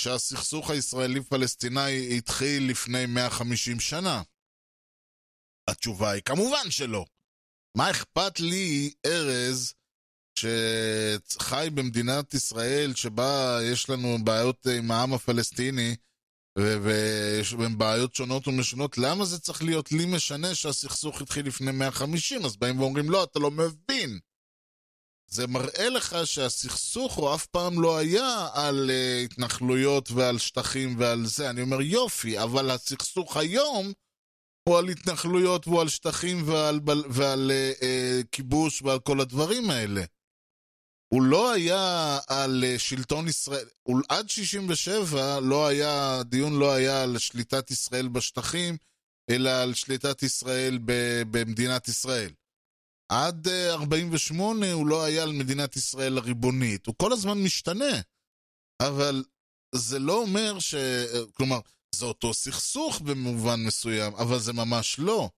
שהסכסוך הישראלי-פלסטיני התחיל לפני 150 שנה? התשובה היא כמובן שלא. מה אכפת לי, ארז, שחי במדינת ישראל שבה יש לנו בעיות עם העם הפלסטיני ויש בהם בעיות שונות ומשונות, למה זה צריך להיות לי משנה שהסכסוך התחיל לפני 150? אז באים ואומרים, לא, אתה לא מבין. זה מראה לך שהסכסוך הוא אף פעם לא היה על uh, התנחלויות ועל שטחים ועל זה. אני אומר, יופי, אבל הסכסוך היום הוא על התנחלויות והוא על שטחים ועל, ועל, ועל uh, uh, כיבוש ועל כל הדברים האלה. הוא לא היה על uh, שלטון ישראל, הוא, עד 67' לא היה, הדיון לא היה על שליטת ישראל בשטחים, אלא על שליטת ישראל ב, במדינת ישראל. עד uh, 48' הוא לא היה על מדינת ישראל הריבונית. הוא כל הזמן משתנה, אבל זה לא אומר ש... כלומר, זה אותו סכסוך במובן מסוים, אבל זה ממש לא.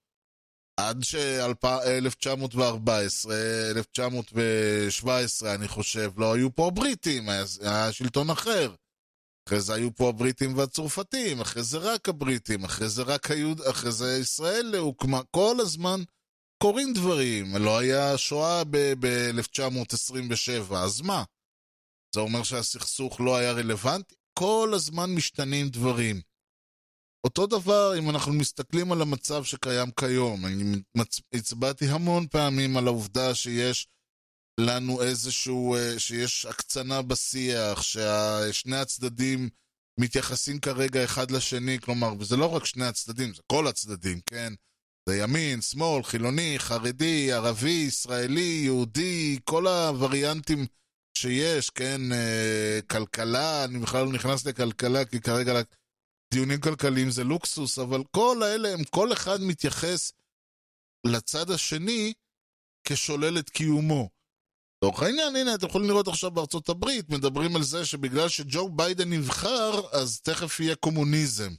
עד ש-1914, 1917, אני חושב, לא היו פה הבריטים, היה, שלטון אחר. אחרי זה היו פה הבריטים והצרפתים, אחרי זה רק הבריטים, אחרי זה רק היהוד, אחרי זה ישראל הוקמה, כל הזמן קורים דברים. לא היה שואה ב-1927, אז מה? זה אומר שהסכסוך לא היה רלוונטי? כל הזמן משתנים דברים. אותו דבר אם אנחנו מסתכלים על המצב שקיים כיום. אני. הצבעתי המון פעמים על העובדה שיש לנו איזשהו, שיש הקצנה בשיח, ששני הצדדים מתייחסים כרגע אחד לשני, כלומר, וזה לא רק שני הצדדים, זה כל הצדדים, כן? זה ימין, שמאל, חילוני, חרדי, ערבי, ישראלי, יהודי, כל הווריאנטים שיש, כן? כלכלה, אני בכלל לא נכנס לכלכלה, כי כרגע דיונים כלכליים זה לוקסוס, אבל כל האלה, הם, כל אחד מתייחס לצד השני כשולל את קיומו. לצורך העניין, הנה, אתם יכולים לראות עכשיו בארצות הברית, מדברים על זה שבגלל שג'ו ביידן נבחר, אז תכף יהיה קומוניזם.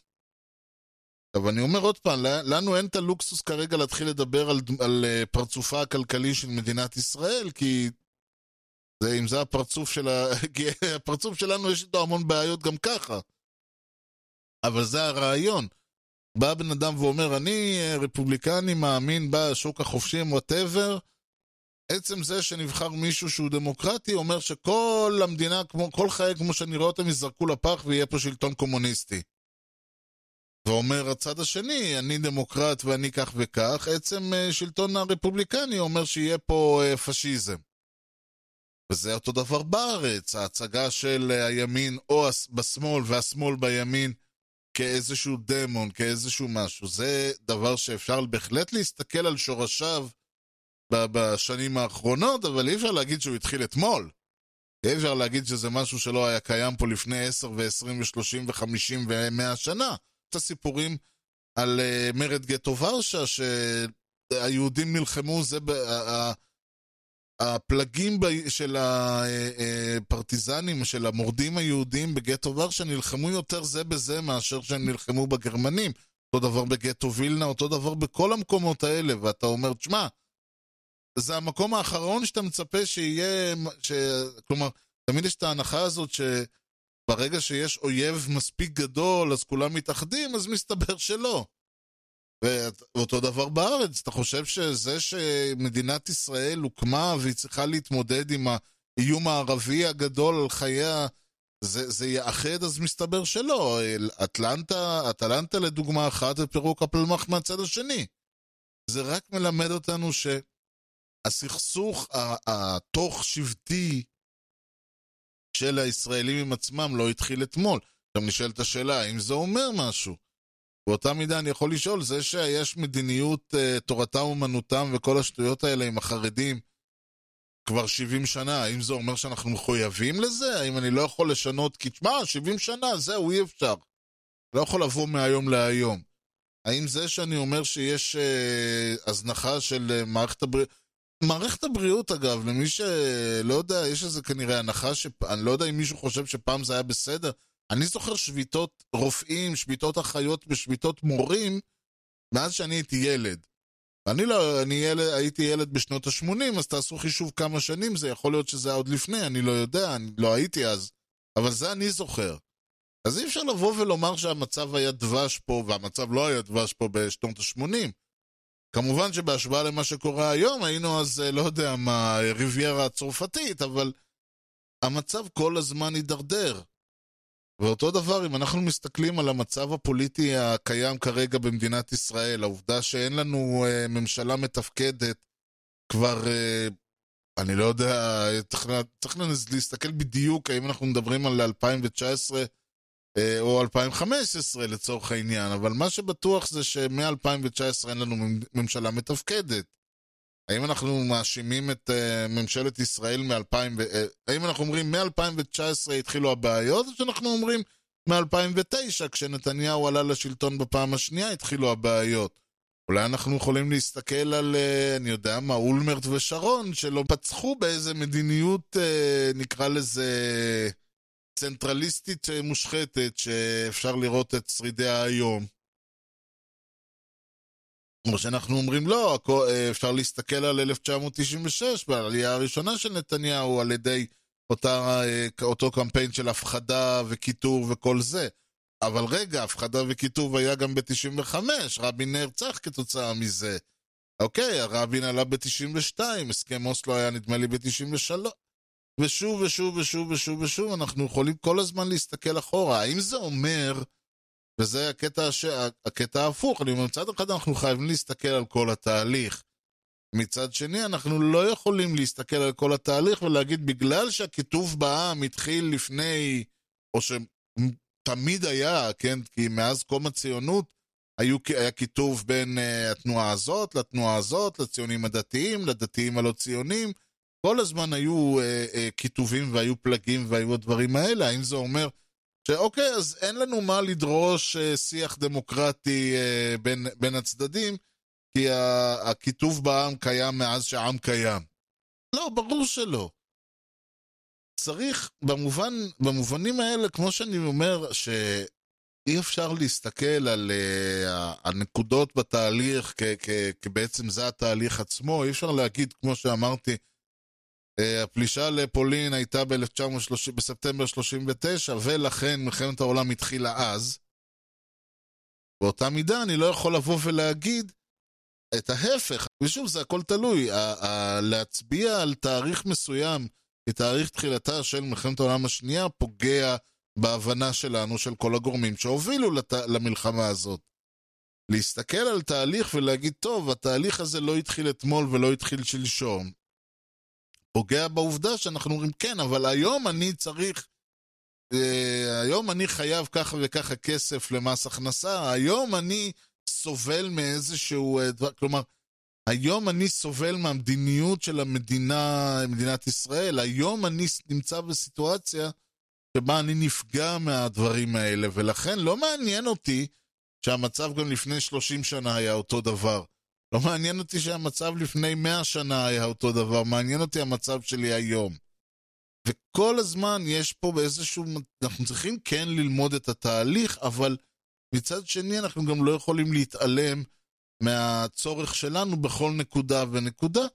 אבל אני אומר עוד פעם, לנו אין את הלוקסוס כרגע להתחיל לדבר על, על פרצופה הכלכלי של מדינת ישראל, כי זה, אם זה הפרצוף של ה... (laughs) כי הפרצוף שלנו יש איתו המון בעיות גם ככה. אבל זה הרעיון. בא בן אדם ואומר, אני רפובליקני מאמין בשוק החופשי, whatever, עצם זה שנבחר מישהו שהוא דמוקרטי, אומר שכל המדינה, כמו, כל חיי כמו שאני רואה אותם, ייזרקו לפח ויהיה פה שלטון קומוניסטי. ואומר הצד השני, אני דמוקרט ואני כך וכך, עצם שלטון הרפובליקני אומר שיהיה פה פשיזם. וזה אותו דבר בארץ, ההצגה של הימין או בשמאל והשמאל בימין כאיזשהו דמון, כאיזשהו משהו. זה דבר שאפשר בהחלט להסתכל על שורשיו בשנים האחרונות, אבל אי אפשר להגיד שהוא התחיל אתמול. אי אפשר להגיד שזה משהו שלא היה קיים פה לפני 10 ו-20 ו-30 ו-50 ו-100 שנה. את הסיפורים על uh, מרד גטו ורשה, שהיהודים נלחמו, זה ה- ה- הפלגים ב- של הפרטיזנים, של המורדים היהודים בגטו ורשה, נלחמו יותר זה בזה מאשר שהם נלחמו בגרמנים. אותו דבר בגטו וילנה, אותו דבר בכל המקומות האלה, ואתה אומר, תשמע, זה המקום האחרון שאתה מצפה שיהיה, ש... כלומר, תמיד יש את ההנחה הזאת שברגע שיש אויב מספיק גדול, אז כולם מתאחדים, אז מסתבר שלא. ואותו דבר בארץ, אתה חושב שזה שמדינת ישראל הוקמה והיא צריכה להתמודד עם האיום הערבי הגדול על חייה, זה, זה יאחד, אז מסתבר שלא. אטלנטה, אטלנטה לדוגמה אחת ופירוק הפלמ"ח מהצד השני. זה רק מלמד אותנו שהסכסוך התוך שבטי של הישראלים עם עצמם לא התחיל אתמול. עכשיו נשאלת השאלה, האם זה אומר משהו? באותה מידה אני יכול לשאול, זה שיש מדיניות uh, תורתם אומנותם וכל השטויות האלה עם החרדים כבר 70 שנה, האם זה אומר שאנחנו מחויבים לזה? האם אני לא יכול לשנות? כי תשמע, 70 שנה, זהו, אי אפשר. לא יכול לבוא מהיום להיום. האם זה שאני אומר שיש uh, הזנחה של uh, מערכת הבריאות... מערכת הבריאות, אגב, למי שלא יודע, יש איזה כנראה הנחה ש... אני לא יודע אם מישהו חושב שפעם זה היה בסדר. אני זוכר שביתות רופאים, שביתות אחיות ושביתות מורים מאז שאני הייתי ילד. אני לא, אני ילד, הייתי ילד בשנות ה-80, אז תעשו חישוב כמה שנים זה, יכול להיות שזה היה עוד לפני, אני לא יודע, אני לא הייתי אז. אבל זה אני זוכר. אז אי אפשר לבוא ולומר שהמצב היה דבש פה, והמצב לא היה דבש פה בשנות ה-80. כמובן שבהשוואה למה שקורה היום, היינו אז, לא יודע מה, ריביירה הצרפתית, אבל המצב כל הזמן הידרדר. ואותו דבר, אם אנחנו מסתכלים על המצב הפוליטי הקיים כרגע במדינת ישראל, העובדה שאין לנו uh, ממשלה מתפקדת כבר, uh, אני לא יודע, צריך, צריך להסתכל בדיוק האם אנחנו מדברים על 2019 uh, או 2015 לצורך העניין, אבל מה שבטוח זה שמ-2019 אין לנו ממשלה מתפקדת. האם אנחנו מאשימים את uh, ממשלת ישראל מ-2000, uh, האם אנחנו אומרים מ-2019 התחילו הבעיות, או שאנחנו אומרים מ-2009, כשנתניהו עלה לשלטון בפעם השנייה, התחילו הבעיות? אולי אנחנו יכולים להסתכל על, uh, אני יודע מה, אולמרט ושרון, שלא פצחו באיזה מדיניות, uh, נקרא לזה, צנטרליסטית מושחתת, שאפשר לראות את שרידיה היום. כמו שאנחנו אומרים לא, אפשר להסתכל על 1996, בעלייה הראשונה של נתניהו, על ידי אותה, אותו קמפיין של הפחדה וקיטור וכל זה. אבל רגע, הפחדה וקיטור היה גם ב-95, רבין נרצח כתוצאה מזה. אוקיי, רבין עלה ב-92, הסכם אוסלו היה נדמה לי ב-93. ושוב ושוב ושוב ושוב ושוב, אנחנו יכולים כל הזמן להסתכל אחורה. האם זה אומר... וזה הקטע, הש... הקטע ההפוך, אני אומר, מצד אחד אנחנו חייבים להסתכל על כל התהליך. מצד שני, אנחנו לא יכולים להסתכל על כל התהליך ולהגיד, בגלל שהכיתוב בעם התחיל לפני, או שתמיד היה, כן, כי מאז קום הציונות, היו, היה כיתוב בין uh, התנועה הזאת לתנועה הזאת, לציונים הדתיים, לדתיים הלא ציונים, כל הזמן היו uh, uh, כיתובים והיו פלגים והיו הדברים האלה, האם זה אומר... שאוקיי, אז אין לנו מה לדרוש uh, שיח דמוקרטי uh, בין, בין הצדדים, כי הכיתוב בעם קיים מאז שהעם קיים. לא, ברור שלא. צריך, במובן, במובנים האלה, כמו שאני אומר, שאי אפשר להסתכל על uh, הנקודות בתהליך, כי בעצם זה התהליך עצמו, אי אפשר להגיד, כמו שאמרתי, הפלישה לפולין הייתה ב-1930, בספטמבר 39, ולכן מלחמת העולם התחילה אז. באותה מידה אני לא יכול לבוא ולהגיד את ההפך, ושוב, זה הכל תלוי. להצביע על תאריך מסוים כתאריך תחילתה של מלחמת העולם השנייה פוגע בהבנה שלנו, של כל הגורמים שהובילו לת... למלחמה הזאת. להסתכל על תהליך ולהגיד, טוב, התהליך הזה לא התחיל אתמול ולא התחיל שלשום. פוגע בעובדה שאנחנו אומרים, כן, אבל היום אני צריך, אה, היום אני חייב ככה וככה כסף למס הכנסה, היום אני סובל מאיזשהו אה, דבר, כלומר, היום אני סובל מהמדיניות של המדינה, מדינת ישראל, היום אני נמצא בסיטואציה שבה אני נפגע מהדברים האלה, ולכן לא מעניין אותי שהמצב גם לפני 30 שנה היה אותו דבר. לא מעניין אותי שהמצב לפני 100 שנה היה אותו דבר, מעניין אותי המצב שלי היום. וכל הזמן יש פה באיזשהו... אנחנו צריכים כן ללמוד את התהליך, אבל מצד שני אנחנו גם לא יכולים להתעלם מהצורך שלנו בכל נקודה ונקודה.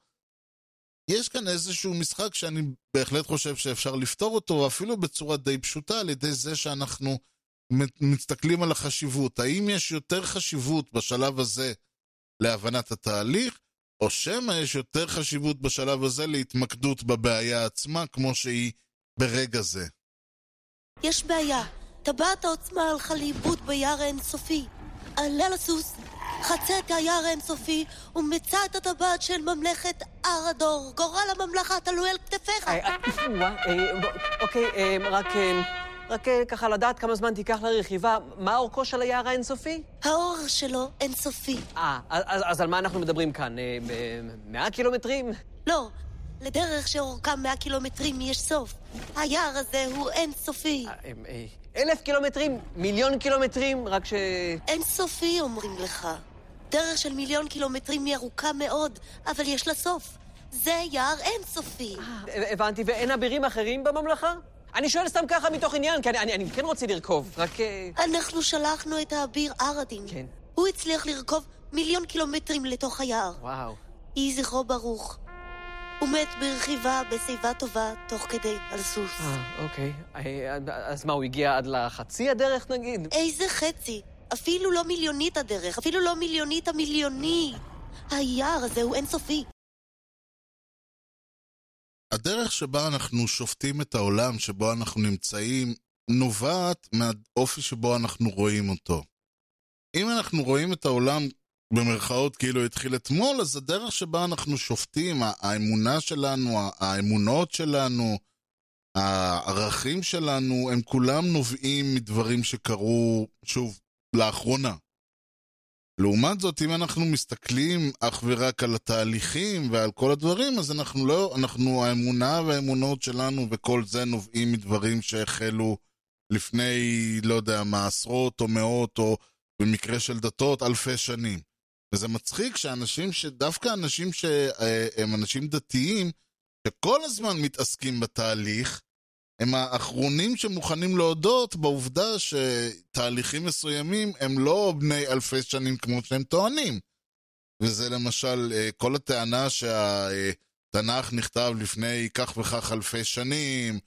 יש כאן איזשהו משחק שאני בהחלט חושב שאפשר לפתור אותו, אפילו בצורה די פשוטה, על ידי זה שאנחנו מסתכלים על החשיבות. האם יש יותר חשיבות בשלב הזה להבנת התהליך, או שמא יש יותר חשיבות בשלב הזה להתמקדות בבעיה עצמה, כמו שהיא ברגע זה.
יש בעיה. טבעת העוצמה הלכה לאיבוד ביער האינסופי. עלה לסוס, חצה את היער האינסופי ומצא את הטבעת של ממלכת ארדור. גורל הממלכה תלוי על כתפיך.
אה, אה, אוקיי, אה, רק... רק ככה לדעת כמה זמן תיקח לרכיבה, מה אורכו של היער האינסופי?
האורך שלו אינסופי.
אה, אז, אז על מה אנחנו מדברים כאן? 100 קילומטרים?
לא, לדרך שאורכה 100 קילומטרים יש סוף. היער הזה הוא אינסופי.
אלף קילומטרים? מיליון קילומטרים? רק ש...
אינסופי, אומרים לך. דרך של מיליון קילומטרים היא ארוכה מאוד, אבל יש לה סוף. זה יער אינסופי.
הבנתי, ואין אבירים אחרים בממלכה? אני שואל סתם ככה מתוך עניין, כי אני, אני, אני כן רוצה לרכוב, רק...
אנחנו שלחנו את האביר ארדין.
כן.
הוא הצליח לרכוב מיליון קילומטרים לתוך היער.
וואו.
יהי זכרו ברוך. הוא מת ברכיבה בשיבה טובה, תוך כדי, על סוס.
אה, אוקיי. אז מה, הוא הגיע עד לחצי הדרך, נגיד?
איזה חצי? אפילו לא מיליונית הדרך, אפילו לא מיליונית המיליוני. היער הזה הוא אינסופי.
הדרך שבה אנחנו שופטים את העולם שבו אנחנו נמצאים נובעת מהאופי שבו אנחנו רואים אותו. אם אנחנו רואים את העולם במרכאות כאילו התחיל אתמול, אז הדרך שבה אנחנו שופטים, האמונה שלנו, האמונות שלנו, הערכים שלנו, הם כולם נובעים מדברים שקרו, שוב, לאחרונה. לעומת זאת, אם אנחנו מסתכלים אך ורק על התהליכים ועל כל הדברים, אז אנחנו לא, אנחנו, האמונה והאמונות שלנו וכל זה נובעים מדברים שהחלו לפני, לא יודע מה, עשרות או מאות, או במקרה של דתות, אלפי שנים. וזה מצחיק שאנשים, שדווקא אנשים שהם אנשים דתיים, שכל הזמן מתעסקים בתהליך, הם האחרונים שמוכנים להודות בעובדה שתהליכים מסוימים הם לא בני אלפי שנים כמו שהם טוענים. וזה למשל אה, כל הטענה שהתנ"ך נכתב לפני כך וכך אלפי שנים,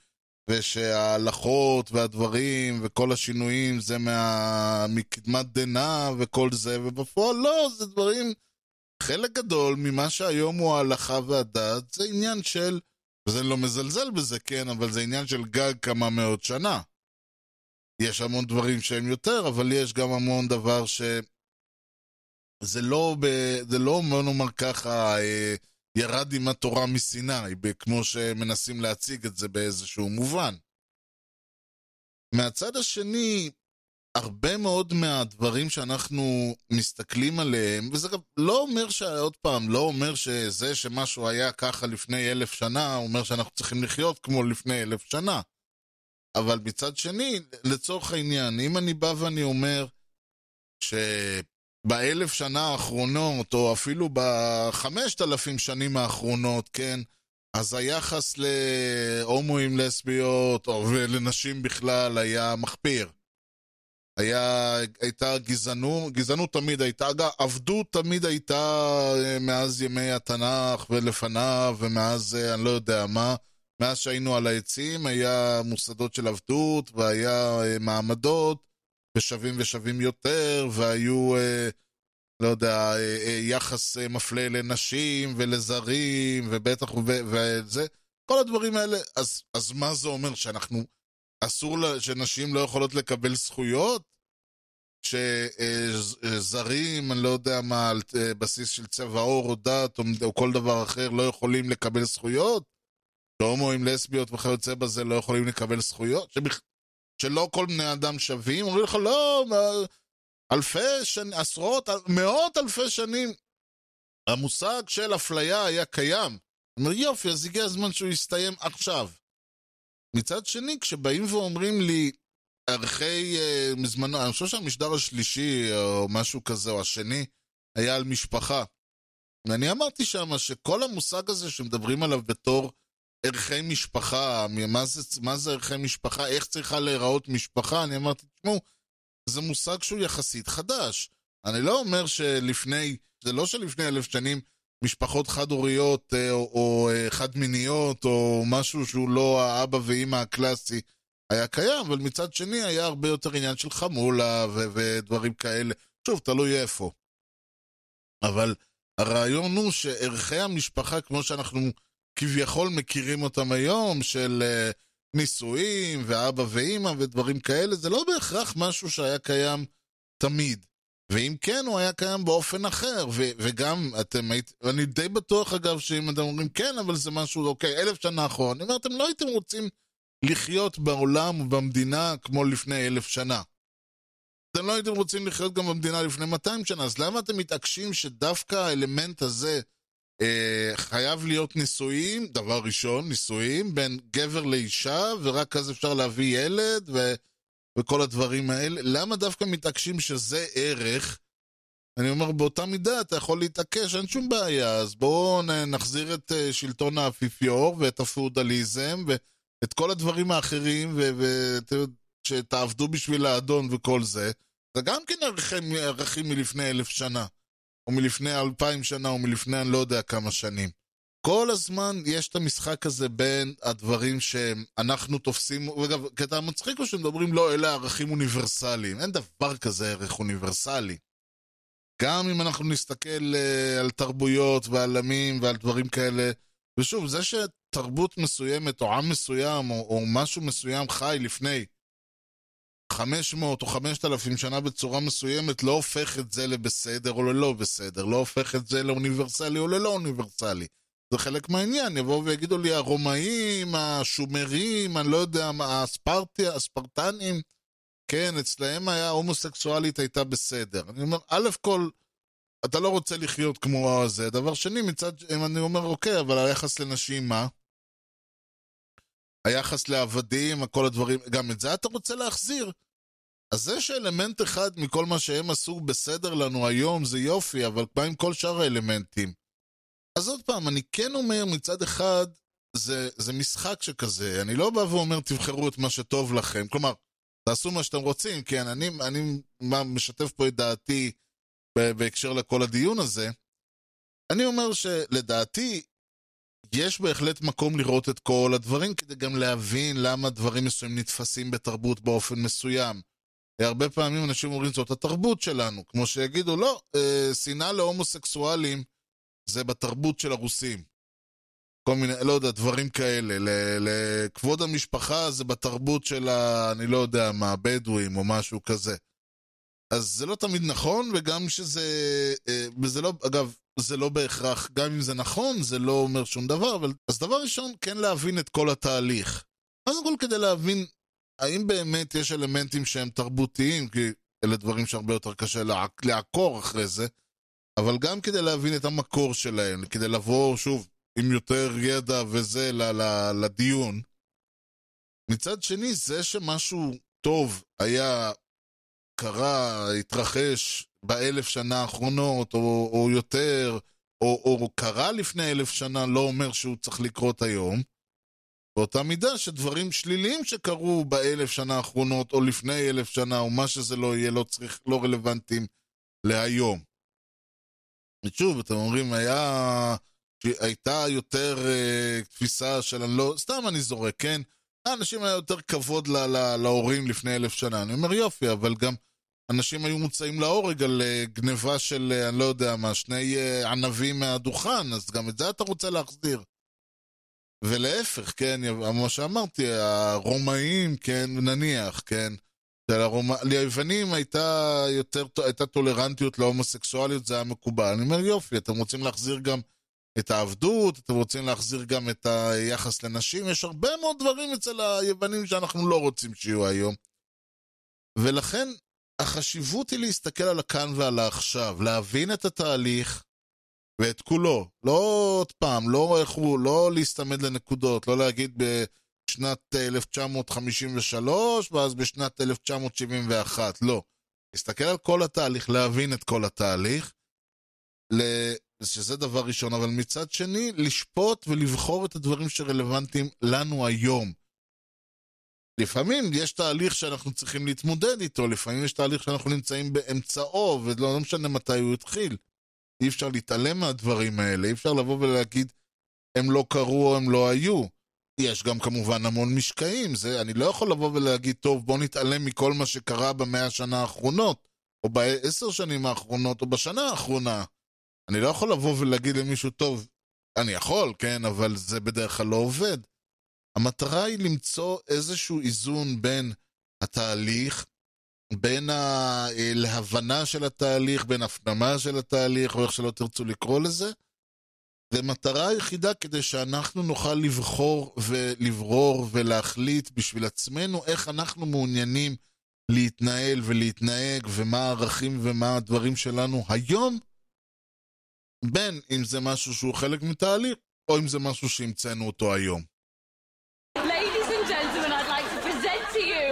ושההלכות והדברים וכל השינויים זה מה... מקדמת דנא וכל זה, ובפועל לא, זה דברים... חלק גדול ממה שהיום הוא ההלכה והדת זה עניין של וזה לא מזלזל בזה, כן, אבל זה עניין של גג כמה מאות שנה. יש המון דברים שהם יותר, אבל יש גם המון דבר ש... זה לא, ב... זה לא, בוא נאמר ככה, אה, ירד עם התורה מסיני, כמו שמנסים להציג את זה באיזשהו מובן. מהצד השני, הרבה מאוד מהדברים שאנחנו מסתכלים עליהם, וזה גם לא אומר, ש... עוד פעם, לא אומר שזה שמשהו היה ככה לפני אלף שנה, אומר שאנחנו צריכים לחיות כמו לפני אלף שנה. אבל מצד שני, לצורך העניין, אם אני בא ואני אומר שבאלף שנה האחרונות, או אפילו בחמשת אלפים שנים האחרונות, כן, אז היחס להומואים, לסביות, או לנשים בכלל, היה מחפיר. היה, הייתה גזענות, גזענות תמיד הייתה, אגב, עבדות תמיד הייתה אה, מאז ימי התנ"ך ולפניו ומאז אה, אני לא יודע מה, מאז שהיינו על העצים היה מוסדות של עבדות והיה אה, מעמדות ושווים ושווים יותר והיו, לא יודע, יחס מפלה לנשים ולזרים ובטח וזה, כל הדברים האלה, אז, אז מה זה אומר שאנחנו אסור, לה, שנשים לא יכולות לקבל זכויות? שזרים, אני לא יודע מה, על בסיס של צבע עור או דת או, כל דבר אחר לא יכולים לקבל זכויות? שהומואים, לסביות וכיוצא בזה לא יכולים לקבל זכויות? שבכ... שלא כל בני אדם שווים? אומרים לך, לא, אלפי שנים, עשרות, מאות אלפי שנים. המושג של אפליה היה קיים. אומר, יופי, אז הגיע הזמן שהוא יסתיים עכשיו. מצד שני, כשבאים ואומרים לי, ערכי אה, מזמנו, אני חושב שהמשדר השלישי, או משהו כזה, או השני, היה על משפחה. ואני אמרתי שם שכל המושג הזה שמדברים עליו בתור ערכי משפחה, מה זה, מה זה ערכי משפחה, איך צריכה להיראות משפחה, אני אמרתי, תשמעו, זה מושג שהוא יחסית חדש. אני לא אומר שלפני, זה לא שלפני אלף שנים משפחות חד-הוריות אה, או, או אה, חד-מיניות או משהו שהוא לא האבא ואימא הקלאסי היה קיים, אבל מצד שני היה הרבה יותר עניין של חמולה ו- ודברים כאלה. שוב, תלוי איפה. אבל הרעיון הוא שערכי המשפחה, כמו שאנחנו כביכול מכירים אותם היום, של uh, נישואים ואבא ואימא ודברים כאלה, זה לא בהכרח משהו שהיה קיים תמיד. ואם כן, הוא היה קיים באופן אחר, וגם אתם הייתם, ואני די בטוח אגב שאם אתם אומרים כן, אבל זה משהו, אוקיי, אלף שנה אחורה, אני אומר, אתם לא הייתם רוצים לחיות בעולם ובמדינה כמו לפני אלף שנה. אתם לא הייתם רוצים לחיות גם במדינה לפני 200 שנה, אז למה אתם מתעקשים שדווקא האלמנט הזה אה, חייב להיות נישואים, דבר ראשון, נישואים בין גבר לאישה, ורק אז אפשר להביא ילד ו, וכל הדברים האלה? למה דווקא מתעקשים שזה ערך? אני אומר, באותה מידה אתה יכול להתעקש, אין שום בעיה, אז בואו נחזיר את אה, שלטון האפיפיור ואת הפאודליזם ואת כל הדברים האחרים, ושתעבדו בשביל האדון וכל זה. זה גם כן ערכים, ערכים מלפני אלף שנה, או מלפני אלפיים שנה, או מלפני אני לא יודע כמה שנים. כל הזמן יש את המשחק הזה בין הדברים שאנחנו תופסים, ואגב, קטע מצחיק הוא שמדברים לא, אלה ערכים אוניברסליים. אין דבר כזה ערך אוניברסלי. גם אם אנחנו נסתכל uh, על תרבויות ועל עמים ועל דברים כאלה, ושוב, זה שתרבות מסוימת או עם מסוים או, או משהו מסוים חי לפני 500 או 5,000 שנה בצורה מסוימת לא הופך את זה לבסדר או ללא בסדר, לא הופך את זה לאוניברסלי או ללא אוניברסלי. זה חלק מהעניין, יבואו ויגידו לי הרומאים, השומרים, אני לא יודע, מה, הספרטי, הספרטנים, כן, אצלהם היה הומוסקסואלית הייתה בסדר. אני אומר, א' כל, אתה לא רוצה לחיות כמו זה. דבר שני, מצד, אם אני אומר, אוקיי, אבל היחס לנשים, מה? היחס לעבדים, כל הדברים, גם את זה אתה רוצה להחזיר? אז זה שאלמנט אחד מכל מה שהם עשו בסדר לנו היום זה יופי, אבל מה עם כל שאר האלמנטים? אז עוד פעם, אני כן אומר מצד אחד, זה, זה משחק שכזה, אני לא בא ואומר תבחרו את מה שטוב לכם, כלומר, תעשו מה שאתם רוצים, כן, אני, אני משתף פה את דעתי בהקשר לכל הדיון הזה. אני אומר שלדעתי, יש בהחלט מקום לראות את כל הדברים כדי גם להבין למה דברים מסוימים נתפסים בתרבות באופן מסוים. הרבה פעמים אנשים אומרים זאת התרבות שלנו, כמו שיגידו, לא, אה, שנאה להומוסקסואלים זה בתרבות של הרוסים. כל מיני, לא יודע, דברים כאלה. לכבוד המשפחה זה בתרבות של ה... אני לא יודע מה, הבדואים או משהו כזה. אז זה לא תמיד נכון, וגם שזה... אה, וזה לא, אגב, זה לא בהכרח, גם אם זה נכון, זה לא אומר שום דבר, אבל... אז דבר ראשון, כן להבין את כל התהליך. קודם כל כדי להבין האם באמת יש אלמנטים שהם תרבותיים, כי אלה דברים שהרבה יותר קשה לעק... לעקור אחרי זה, אבל גם כדי להבין את המקור שלהם, כדי לבוא, שוב, עם יותר ידע וזה לדיון. מצד שני, זה שמשהו טוב היה, קרה, התרחש באלף שנה האחרונות, או, או יותר, או, או קרה לפני אלף שנה, לא אומר שהוא צריך לקרות היום. באותה מידה שדברים שליליים שקרו באלף שנה האחרונות, או לפני אלף שנה, או מה שזה לא יהיה, לא צריך, לא רלוונטיים להיום. ושוב, אתם אומרים, היה... הייתה יותר uh, תפיסה של אני לא... סתם אני זורק, כן? לאנשים היה יותר כבוד ל- ל- להורים לפני אלף שנה. אני אומר יופי, אבל גם אנשים היו מוצאים להורג על uh, גניבה של, uh, אני לא יודע מה, שני uh, ענבים מהדוכן, אז גם את זה אתה רוצה להחזיר. ולהפך, כן, כמו שאמרתי, הרומאים, כן, נניח, כן. ליוונים הייתה יותר, הייתה טולרנטיות להומוסקסואליות, זה היה מקובל. אני אומר, יופי, אתם רוצים להחזיר גם את העבדות, אתם רוצים להחזיר גם את היחס לנשים, יש הרבה מאוד דברים אצל היוונים שאנחנו לא רוצים שיהיו היום. ולכן החשיבות היא להסתכל על הכאן ועל העכשיו, להבין את התהליך ואת כולו. לא עוד פעם, לא, איך הוא, לא להסתמד לנקודות, לא להגיד בשנת 1953 ואז בשנת 1971, לא. להסתכל על כל התהליך, להבין את כל התהליך, שזה דבר ראשון, אבל מצד שני, לשפוט ולבחור את הדברים שרלוונטיים לנו היום. לפעמים יש תהליך שאנחנו צריכים להתמודד איתו, לפעמים יש תהליך שאנחנו נמצאים באמצעו, ולא לא משנה מתי הוא התחיל. אי אפשר להתעלם מהדברים האלה, אי אפשר לבוא ולהגיד, הם לא קרו או הם לא היו. יש גם כמובן המון משקעים, זה, אני לא יכול לבוא ולהגיד, טוב, בוא נתעלם מכל מה שקרה במאה השנה האחרונות, או בעשר שנים האחרונות, או בשנה האחרונה. אני לא יכול לבוא ולהגיד למישהו, טוב, אני יכול, כן, אבל זה בדרך כלל לא עובד. המטרה היא למצוא איזשהו איזון בין התהליך, בין ההבנה של התהליך, בין הפנמה של התהליך, או איך שלא תרצו לקרוא לזה. ומטרה היחידה כדי שאנחנו נוכל לבחור ולברור ולהחליט בשביל עצמנו איך אנחנו מעוניינים להתנהל ולהתנהג, ומה הערכים ומה הדברים שלנו היום, בין אם זה משהו שהוא חלק מתהליך, או אם זה משהו שהמצאנו אותו היום.
Ladies and gentlemen, I'd like to present to you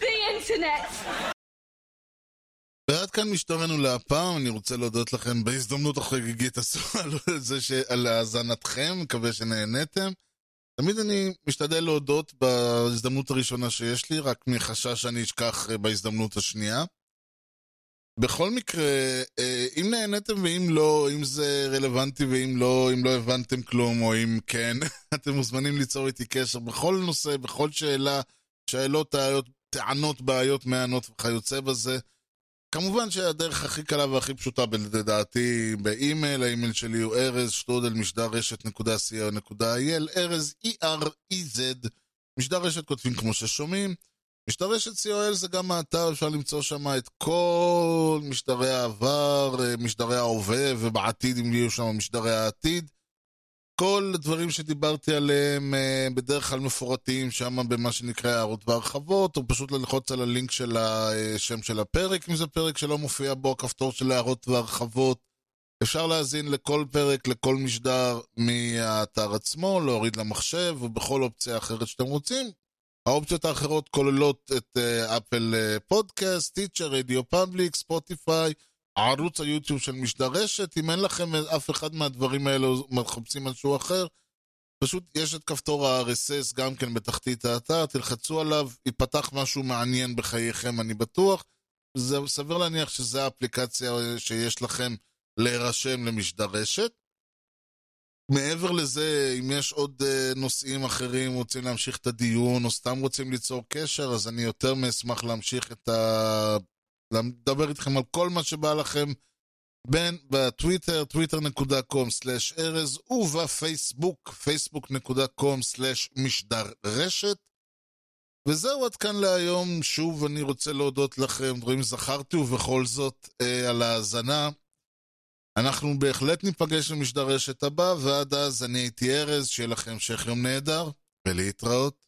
the internet.
ועד כאן משטרנו להפעם, אני רוצה להודות לכם בהזדמנות החגיגית הזו (laughs) על ש... על האזנתכם, מקווה שנהניתם. תמיד אני משתדל להודות בהזדמנות הראשונה שיש לי, רק מחשש שאני אשכח אה, בהזדמנות השנייה. בכל מקרה, אה, אם נהניתם ואם לא, אם זה רלוונטי ואם לא, אם לא הבנתם כלום או אם כן, (laughs) אתם מוזמנים ליצור איתי קשר בכל נושא, בכל שאלה, שאלות, טענות, בעיות, מענות וכיוצא בזה. כמובן שהדרך הכי קלה והכי פשוטה לדעתי באימייל, האימייל שלי הוא ארז שטרודל משדר רשת נקודה co.il, ארז E-R-E-Z, משדר רשת כותבים כמו ששומעים. משדר רשת co.il זה גם האתר, אפשר למצוא שם את כל משדרי העבר, משדרי ההווה, ובעתיד אם יהיו שם משדרי העתיד. כל הדברים שדיברתי עליהם אה, בדרך כלל מפורטים שם במה שנקרא הערות והרחבות, או פשוט ללחוץ על הלינק של השם של הפרק, אם זה פרק שלא מופיע בו הכפתור של הערות והרחבות. אפשר להאזין לכל פרק, לכל משדר מהאתר עצמו, להוריד למחשב, ובכל אופציה אחרת שאתם רוצים. האופציות האחרות כוללות את אה, Apple אה, Podcast, Stitcher, RadioPublic, Spotify, ערוץ היוטיוב של משדר רשת, אם אין לכם אף אחד מהדברים האלה מחפשים משהו אחר, פשוט יש את כפתור ה-RSS גם כן בתחתית האתר, תלחצו עליו, ייפתח משהו מעניין בחייכם, אני בטוח. זה סביר להניח שזו האפליקציה שיש לכם להירשם למשדר רשת. מעבר לזה, אם יש עוד uh, נושאים אחרים, רוצים להמשיך את הדיון, או סתם רוצים ליצור קשר, אז אני יותר מאשמח להמשיך את ה... לדבר איתכם על כל מה שבא לכם בין בטוויטר, twitter.com/ארז, ובפייסבוק, facebook.com/משדר רשת. וזהו עד כאן להיום. שוב אני רוצה להודות לכם, דברים זכרתי ובכל זאת אה, על ההאזנה. אנחנו בהחלט ניפגש במשדר רשת הבא, ועד אז אני הייתי ארז, שיהיה לכם המשך יום נהדר, ולהתראות.